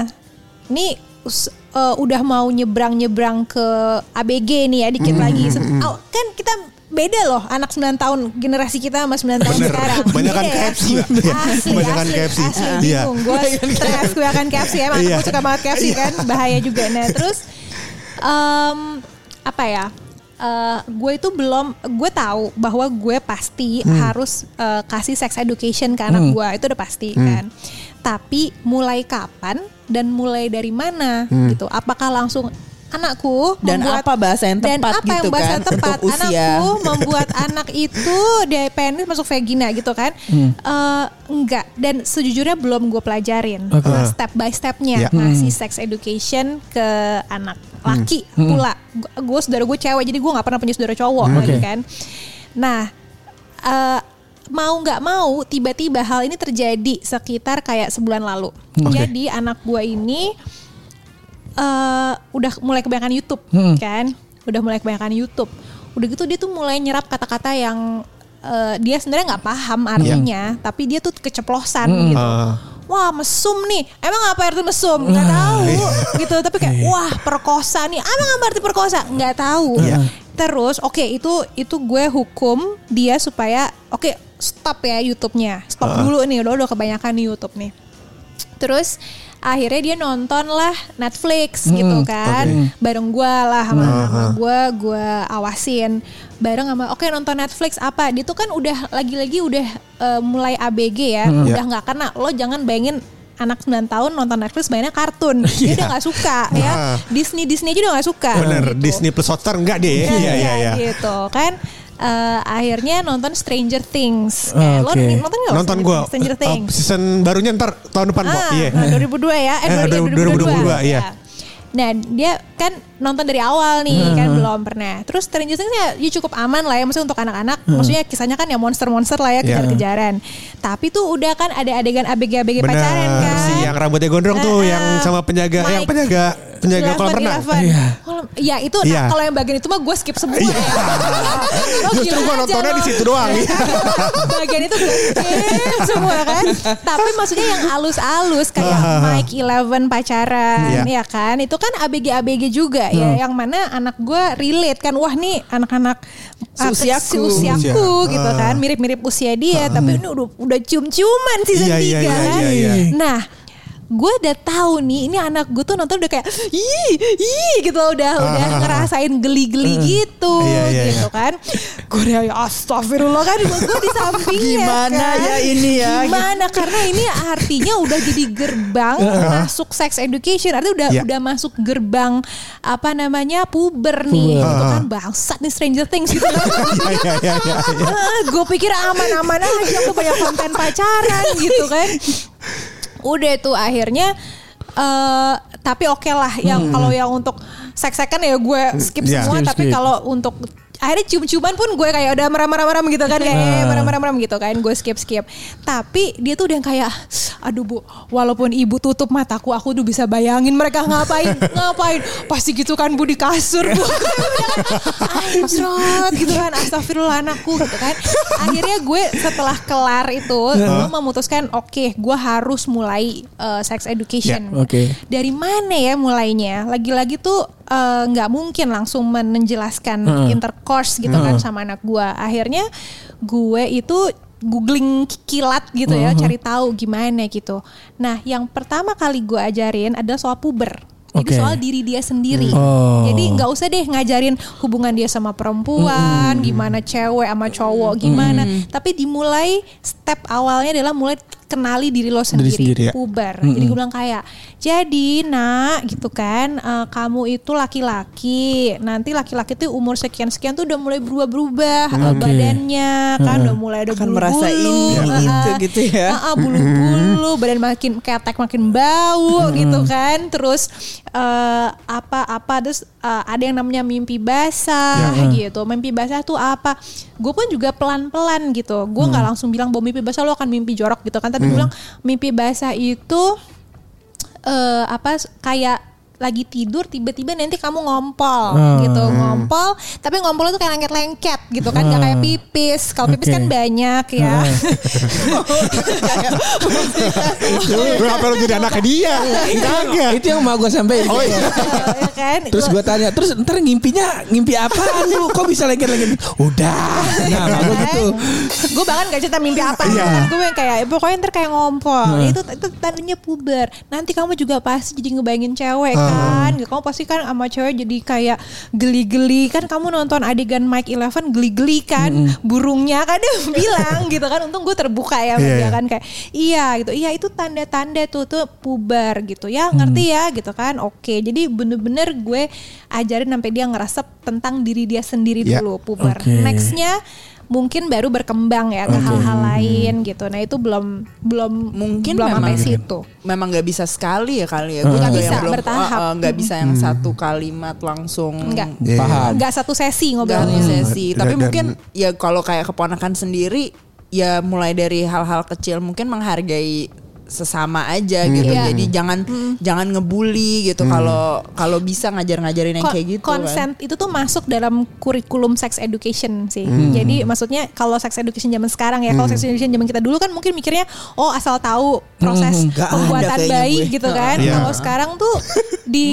ini eh, udah mau nyebrang-nyebrang ke ABG nih ya dikit lagi. Set- oh, kan kita beda loh anak 9 tahun generasi kita sama 9 tahun Bener. sekarang. Kebanyakan Beda ya. KFC, Mbak. Iya, Asli, kebanyakan asli, KFC. Asli, Iya. Gue stres kebanyakan KFC emang Iya. gue suka banget KFC kan bahaya juga. Nah terus em, apa ya? Eh, gue itu belum gue tahu bahwa gue pasti harus eh, kasih sex education ke anak gue itu udah pasti kan tapi mulai kapan dan mulai dari mana gitu. Apakah langsung anakku Dan membuat- apa bahasa yang dan tepat apa yang gitu bahasa kan, yang tepat? untuk usia. anakku membuat anak itu dia penis masuk vagina gitu kan? Eh, enggak. Dan sejujurnya belum gue pelajarin. Oke. step by stepnya. Ya. ngasih sex education ke anak laki pula. Gue saudara gue cewek jadi gue nggak pernah punya saudara cowok lagi Oke. kan? Nah eh, mau nggak mau tiba-tiba hal ini terjadi sekitar kayak sebulan lalu. Jadi anak gue ini eh udah mulai kebanyakan YouTube kan? Udah mulai kebanyakan YouTube. Udah gitu dia tuh mulai nyerap kata-kata yang eh, dia sebenarnya nggak paham artinya tapi dia tuh keceplosan gitu. Ah. wah mesum nih. Emang apa arti mesum? Nggak tahu gitu. Tapi kayak wah perkosa nih. Emang apa arti perkosa? Nggak tahu terus oke itu itu gue hukum dia supaya oke stop ya YouTube-nya stop dulu nih udah udah kebanyakan nih YouTube nih Terus akhirnya dia nonton lah Netflix gitu kan. Bareng gue lah sama, sama gue, gue awasin. Bareng sama oke nonton Netflix apa? Dia tuh kan udah lagi-lagi udah eh, mulai ABG ya. Udah nggak kena. Lo jangan bayangin anak 9 tahun nonton Netflix bayangnya kartun. Dia udah nggak suka ya. Disney Disney aja udah nggak suka. bener gitu. Disney Plus Hotstar enggak deh iya iya ya, iya gitu kan. Eh, akhirnya nonton Stranger Things. Oh, Eh, Lo oke. nonton nggak nonton gue? Stranger Things. season barunya ntar tahun depan Ah, iya nah, 2002 ya. Eh, Eh, dua- 2022, iya. Ya. Nah dia kan nonton dari awal nih kan belum pernah. Terus Stranger Things ya, ya cukup aman lah ya maksudnya untuk anak-anak. Maksudnya kisahnya kan ya monster-monster lah ya Iya. kejar-kejaran. Tapi tuh udah kan ada adegan ABG-ABG pacaran bener kan. si yang rambutnya gondrong tuh Ah, yang sama penjaga yang Mike. penjaga penjaga kolam renang. Iya. Kolam- Ya itu Iya. nah, kalau yang bagian itu mah gue skip semua Iya. ya. Justru aja nontonnya di situ doang. bagian itu gue skip semua kan. Tapi maksudnya yang alus-alus kayak Mike Eleven pacaran Iya. ya kan. Itu kan ABG-ABG juga ya. Yang mana anak gue relate kan. Wah nih anak-anak ah, Seusiaku. seusiaku Usia. gitu kan. Mirip-mirip usia dia. Tapi ini udah, udah cium-ciuman season Iya, 3 iya, iya, kan. iya, iya. Nah gue udah tahu nih ini anak gue tuh nonton udah kayak ih ih gitu udah udah ngerasain geli-geli gitu Iya, iya, gitu kan. Gue udah ya astagfirullah kan gue di sampingnya Gimana kan. ya ini ya? gimana? Karena ini artinya udah jadi gerbang masuk sex education artinya udah Iya. udah masuk gerbang apa namanya puber nih gitu kan. Bangsat nih Stranger Things gitu. Iya iya iya iya. gue pikir aman-aman aja aku banyak konten pacaran gitu kan udah tuh akhirnya eh tapi oke lah yang kalau yang untuk seks-sekan ya gue skip Iya. semua Skip, tapi kalau untuk akhirnya cium-ciuman pun gue kayak udah merem-merem gitu kan kayak eh, merem-merem gitu kan. Gue skip skip tapi dia tuh udah yang kayak aduh bu walaupun ibu tutup mataku aku tuh bisa bayangin mereka ngapain ngapain. Pasti gitu kan bu di kasur bu. Anjrot gitu kan. Astagfirullah anakku gitu kan. Akhirnya gue setelah kelar itu Gue memutuskan oke gue harus mulai uh, sex education. Ya, oke. Dari mana ya mulainya? Lagi-lagi tuh uh, nggak mungkin langsung menjelaskan intercourse gitu kan sama anak gue Akhirnya gue itu googling kilat gitu ya, cari tahu gimana gitu. Nah, yang pertama kali gue ajarin adalah soal puber. Jadi Oke. soal diri dia sendiri. Oh. Jadi nggak usah deh ngajarin hubungan dia sama perempuan, gimana cewek sama cowok, gimana. Tapi dimulai step awalnya adalah mulai kenali diri lo sendiri, sendiri, ya. puber. Jadi gue bilang kayak, jadi nak gitu kan, eh, kamu itu laki-laki, nanti laki-laki tuh umur sekian sekian tuh udah mulai berubah-berubah eh, badannya, kan udah mulai ada bulu-bulu, merasa ini, eh, itu eh, gitu ya. eh, eh, bulu-bulu, badan makin ketek makin bau gitu kan, terus eh, apa-apa terus eh, ada yang namanya mimpi basah gitu. Mimpi basah tuh apa? Gue pun juga pelan-pelan gitu. Gue nggak langsung bilang bahwa mimpi basah lo akan mimpi jorok gitu kan. Tapi gue bilang mimpi basah itu eh apa kayak lagi tidur tiba-tiba nanti kamu ngompol gitu ngompol tapi ngompol itu kayak lengket-lengket gitu kan nggak kayak pipis kalau pipis kan banyak ya Lu apa lu jadi anaknya dia? Kagak. Itu yang mau gue sampai. Oh iya. ya kan Terus gue tanya, terus ntar ngimpinya ngimpi apaan lu? Kok bisa lagi-lagi? Udah. Nah, nah gue gitu. gue bahkan gak cerita mimpi apa Iya. gue yang kayak pokoknya ntar kayak ngompol itu itu tandanya puber nanti kamu juga pasti jadi ngebayangin cewek kan. Kamu pasti kan sama cewek jadi kayak geli-geli. Kan kamu nonton adegan Mike Eleven geli-geli kan. Burungnya kan dia bilang gitu kan. Untung gue terbuka ya Iya, dia iya. kan kayak iya gitu. Iya itu tanda-tanda tuh tuh puber gitu. Ya ngerti ya gitu kan. Oke jadi bener-bener gue ajarin sampai dia ngerasep tentang diri dia sendiri Ya. dulu puber. Oke. nextnya mungkin baru berkembang ya ke hal-hal lain gitu. Nah itu belum belum mungkin belum memang sampai situ. memang nggak bisa sekali ya kali ya gue Nggak juga bisa, yang belum bertahap. eh, eh, nggak bisa yang satu kalimat langsung Enggak. Iya. Paham. Enggak satu sesi nggak ngobrolnya. sesi tapi Dan- mungkin ya kalau kayak keponakan sendiri ya mulai dari hal-hal kecil mungkin menghargai sesama aja gitu Iya. jadi jangan jangan ngebully gitu kalau kalau bisa ngajar-ngajarin yang Ko- kayak gitu Consent itu tuh masuk dalam kurikulum sex education sih. Hmm. Jadi maksudnya kalau sex education zaman sekarang ya, kalau sex education zaman kita dulu kan mungkin mikirnya oh asal tahu proses ada pembuatan bayi gue. gitu kan. Iya. Kalau sekarang tuh di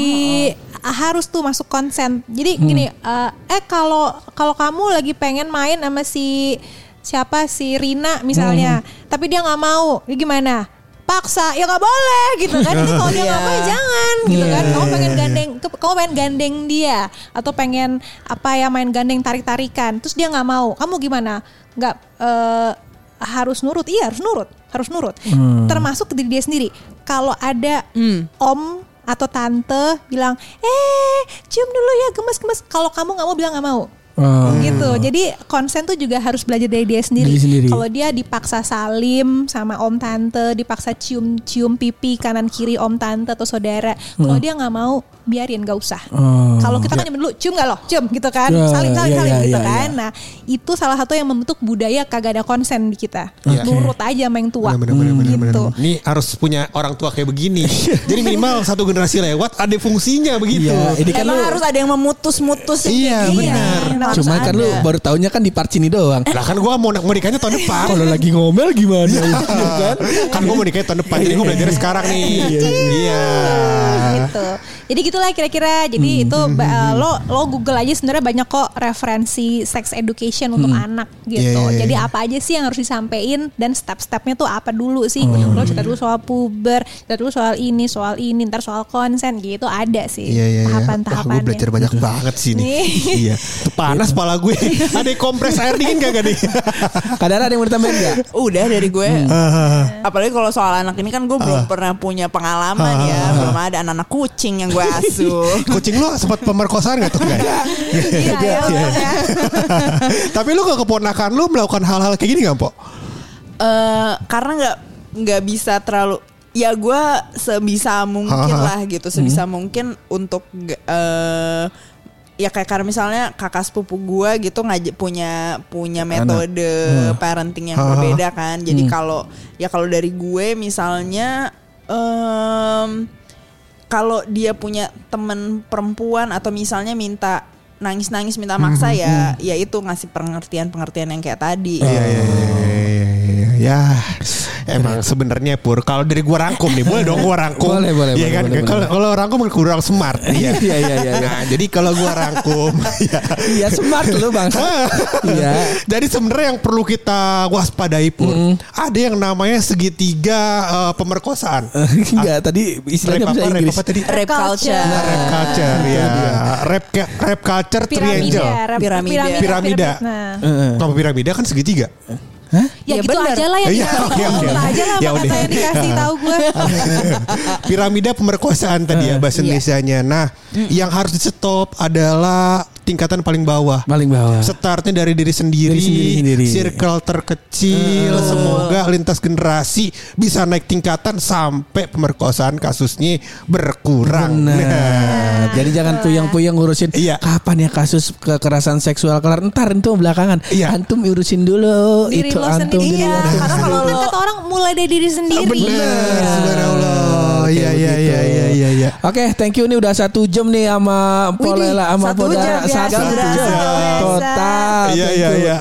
harus tuh masuk konsen. Jadi gini, eh, eh kalau kalau kamu lagi pengen main sama si siapa si Rina misalnya, tapi dia nggak mau, ya gimana? Paksa ya nggak boleh gitu kan. Itu kalau dia nggak mau ya jangan gitu kan. Iya, kamu iya, pengen iya. gandeng kamu pengen gandeng dia atau pengen apa ya main gandeng tarik tarikan terus dia nggak mau kamu gimana? Nggak eh, harus nurut? Iya harus nurut harus nurut. Termasuk ke diri dia sendiri. Kalau ada om atau tante bilang eh cium dulu ya gemes-gemes. Kalau kamu nggak mau bilang nggak mau Oh. gitu. Jadi konsen tuh juga harus belajar dari dia sendiri. Diri sendiri. Kalau dia dipaksa salim sama om tante, dipaksa cium-cium pipi kanan kiri om tante atau saudara. Kalau dia nggak mau, biarin nggak usah. Oh. Kalau kita kan nyebut dulu, cium nggak loh, cium gitu kan, Ya, saling saling ya, ya, gitu ya, kan. ya. Nah itu salah satu yang membentuk budaya kagak ada konsen di kita. Iya. Nurut aja sama yang tua. Bener, bener, bener, bener, gitu. bener. Ini harus punya orang tua kayak begini. Jadi minimal satu generasi lewat ada fungsinya begitu. Iya, ini kan Emang lu harus ada yang memutus-mutus Iya, benar. Harus Cuman kan lu ada. baru tahunya kan di part sini doang. Lah kan gue mau mau nikahnya tahun depan. Kalau lagi ngomel gimana? Iya kan? kan gue mau nikahnya tahun depan. Jadi gue belajar sekarang nih. Iya. gitu. Jadi gitulah kira-kira. Jadi itu ba- lo lo Google aja sebenarnya banyak kok referensi sex education untuk anak gitu. Iya, iya, iya. Jadi apa aja sih yang harus disampaikan dan step-stepnya tuh apa dulu sih? Lo cerita dulu soal puber, cerita dulu soal ini, soal ini, ntar soal konsen gitu ada sih Iya iya iya. Wah, gue tahapan-tahapannya. belajar banyak banget sih nih. Nih. iya. Tuh panas pala gue. Ada kompres air dingin kagak nih? Kadang ada yang mau ditambahin nggak? Udah dari gue. Hmm. Apalagi kalau soal anak ini kan gue belum pernah punya pengalaman ya. Belum ada anak-anak kucing yang gue asuh. Kucing lo sempat pemerkosaan gak tuh guys? Iya, ya, ya. Tapi lu ke keponakan lu melakukan hal-hal kayak gini gak, Po? Eh, karena nggak nggak bisa terlalu ya gue sebisa mungkin Ha, ha. lah gitu sebisa mungkin untuk eh ya kayak karena misalnya kakak sepupu gue gitu ngajak punya punya metode parenting yang Ha, berbeda kan. Jadi kalau ya kalau dari gue misalnya em kalau dia punya temen perempuan atau misalnya minta nangis-nangis minta maksa ya ya itu ngasih pengertian-pengertian yang kayak tadi Iya iya iya iya iya, iya. Ya Emang sebenarnya Pur, kalau dari gua rangkum nih, boleh dong gua rangkum. Boleh, boleh, boleh, kan? Kalau kalau rangkum kurang smart. Iya. Iya, iya, iya, iya. Nah, jadi kalau gua rangkum, ya. Iya smart lu bang. Iya. Jadi sebenarnya yang perlu kita waspadai Pur, ada yang namanya segitiga eh, pemerkosaan. Enggak tadi istilahnya Inggris. apa tadi? Rap culture. Rap culture ya. Rap rap culture Piramida, triangle. rap- Piramida. Piramida. Nah. Kalau piramida kan segitiga. Ya, Ya gitu bener. aja lah yang kita oke, oke. Gitu aja lah Ya udah. kata yang dikasih tahu gue. Piramida pemerkosaan tadi ya bahasa Iya. Indonesianya. Nah, yang harus di stop adalah tingkatan paling bawah. Paling bawah. Startnya dari diri sendiri, Dari sendiri-sendiri. circle terkecil, semoga lintas generasi bisa naik tingkatan sampai pemerkosaan kasusnya berkurang. Nah, jadi jangan puyeng-puyeng ngurusin Iya. kapan ya kasus kekerasan seksual kelar ntar itu belakangan. Iya. Antum urusin dulu Diri itu lo sendiri. diri Iya, karena kalau kan kata orang mulai dari diri sendiri. Benar, subhanallah. Oke, Iya, iya, iya, iya, iya, iya. Oke, thank you nih udah satu jam nih sama Polela sama satu Poda jam, biasa, satu biasa, jam total. Iya, thank iya, you. iya.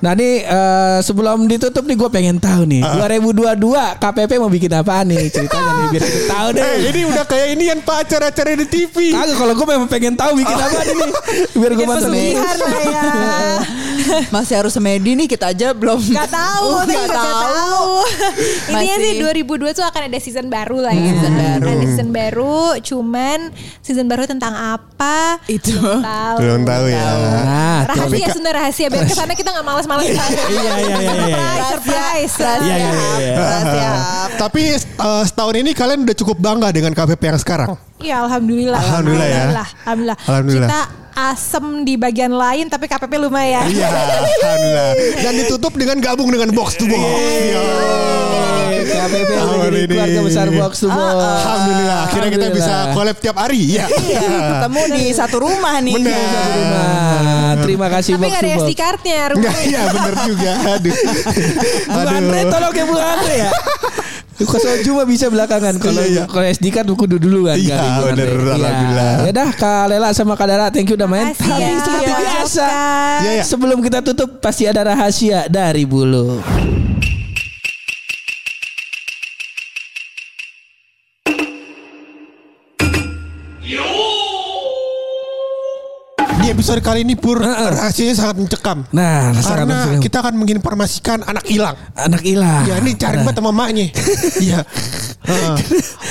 Nah nih eh, sebelum ditutup nih gue pengen tahu nih 2022 KPP mau bikin apa nih ceritanya nih biar kita tahu deh. Eh, ini udah kayak ini yang pak acara-acara di TV. Kagak kalau gue memang pengen tahu bikin apa nih biar gue mantep nih. Ya. Masih harus semedi nih kita aja belum. Gak tahu, Oh, juga nggak tahu. tahu. Intinya sih 2002 tuh akan ada season baru lah ya. Season baru. Ada season baru, cuman season baru tentang apa? Itu. Belum tahu. Belum tahu ya. Nah, tuh. Rahasia sebenarnya rahasia biar ke sana kita nggak malas-malas Iya, iya, iya, iya, iya. Surprise, surprise. Iya, iya, iya, iya. Rahasia. Tapi eh, setahun ini kalian udah cukup bangga dengan KPP yang sekarang. Iya, alhamdulillah. Alhamdulillah ya. Alhamdulillah. Alhamdulillah. Kita asem di bagian lain tapi KPP lumayan. Iya, alhamdulillah. Dan ditutup dengan gabung dengan box to box. Iya. KPP udah Tahun jadi ini. keluarga besar box to box. Alhamdulillah. Akhirnya kita bisa collab tiap hari. Iya. Ketemu di satu rumah nih. Bener. Satu rumah. Terima kasih Tapi box nggak to ada box. SD cardnya. Iya bener juga. Aduh. Bung Andre tolong ya Bung Andre ya. Kalau cuma bisa belakangan kalau Iya, iya. kalau SD kan kudu dulu kan Iya, bener, Iya. alhamdulillah. Ya dah Kak Lela sama Kak Dara thank you udah main. Makasih Tapi ya, seperti biasa. Iya, iya. Sebelum kita tutup pasti ada rahasia dari bulu. Di episode kali ini Pur rahasianya sangat mencekam. Nah, sangat Karena kita akan menginformasikan anak hilang. Anak hilang. Ya ini cari banget sama emaknya. Iya.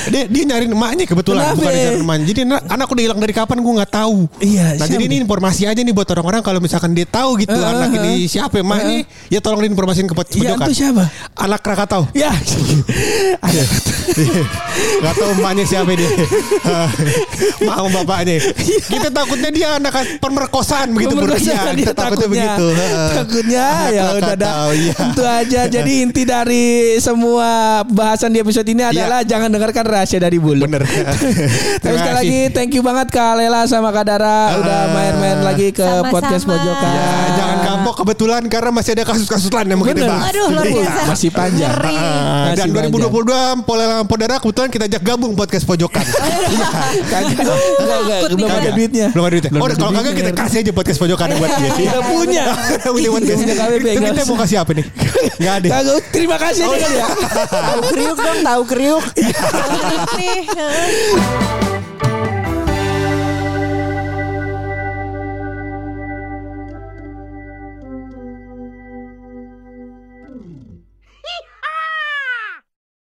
Dia dia nyariin emaknya kebetulan Kenapa? bukan nyariin emaknya. Jadi anak, anak udah hilang dari kapan gue nggak tahu. Iya, Nah siapa jadi ini informasi aja nih buat orang-orang kalau misalkan dia tahu gitu Heeh, anak heeh. ini siapa emaknya, ya tolong diinformasiin ke pot- Iya, pojokan. itu siapa? Anak Krakatau. Ya. Ada. Gak tahu emaknya siapa dia. Mau bapaknya. Kita takutnya dia anak pemerkosaan begitu. Pemerkosaan, Iya, dia kita takutnya begitu. Heeh. Takutnya Anak ya udah iya. Itu aja. Jadi inti dari semua bahasan di episode ini adalah jangan dengarkan rahasia dari bulu. Iya. Bener. Tapi Terima sekali kasih. lagi thank you banget Kak Lela sama Kak Dara udah Ah. main-main lagi ke Sama-sama. podcast pojokan. Ya, jangan kapok kebetulan karena masih ada kasus-kasus lain yang mau kita bahas. Aduh luar Iya. biasa. Masih panjang. Ah, Masih dan panjang. 2022 Pola Podara kebetulan kita ajak gabung podcast pojokan. Iya. Belum ada duitnya. Belum ada duitnya. Oh, kalau kagak kita kasih aja podcast pojokan buat dia. Udah punya. Podcast. Itu kita mau kasih apa nih? Enggak ada. Kagak. Terima kasih aja kali ya. Tahu kriuk dong, tahu kriuk. Nih.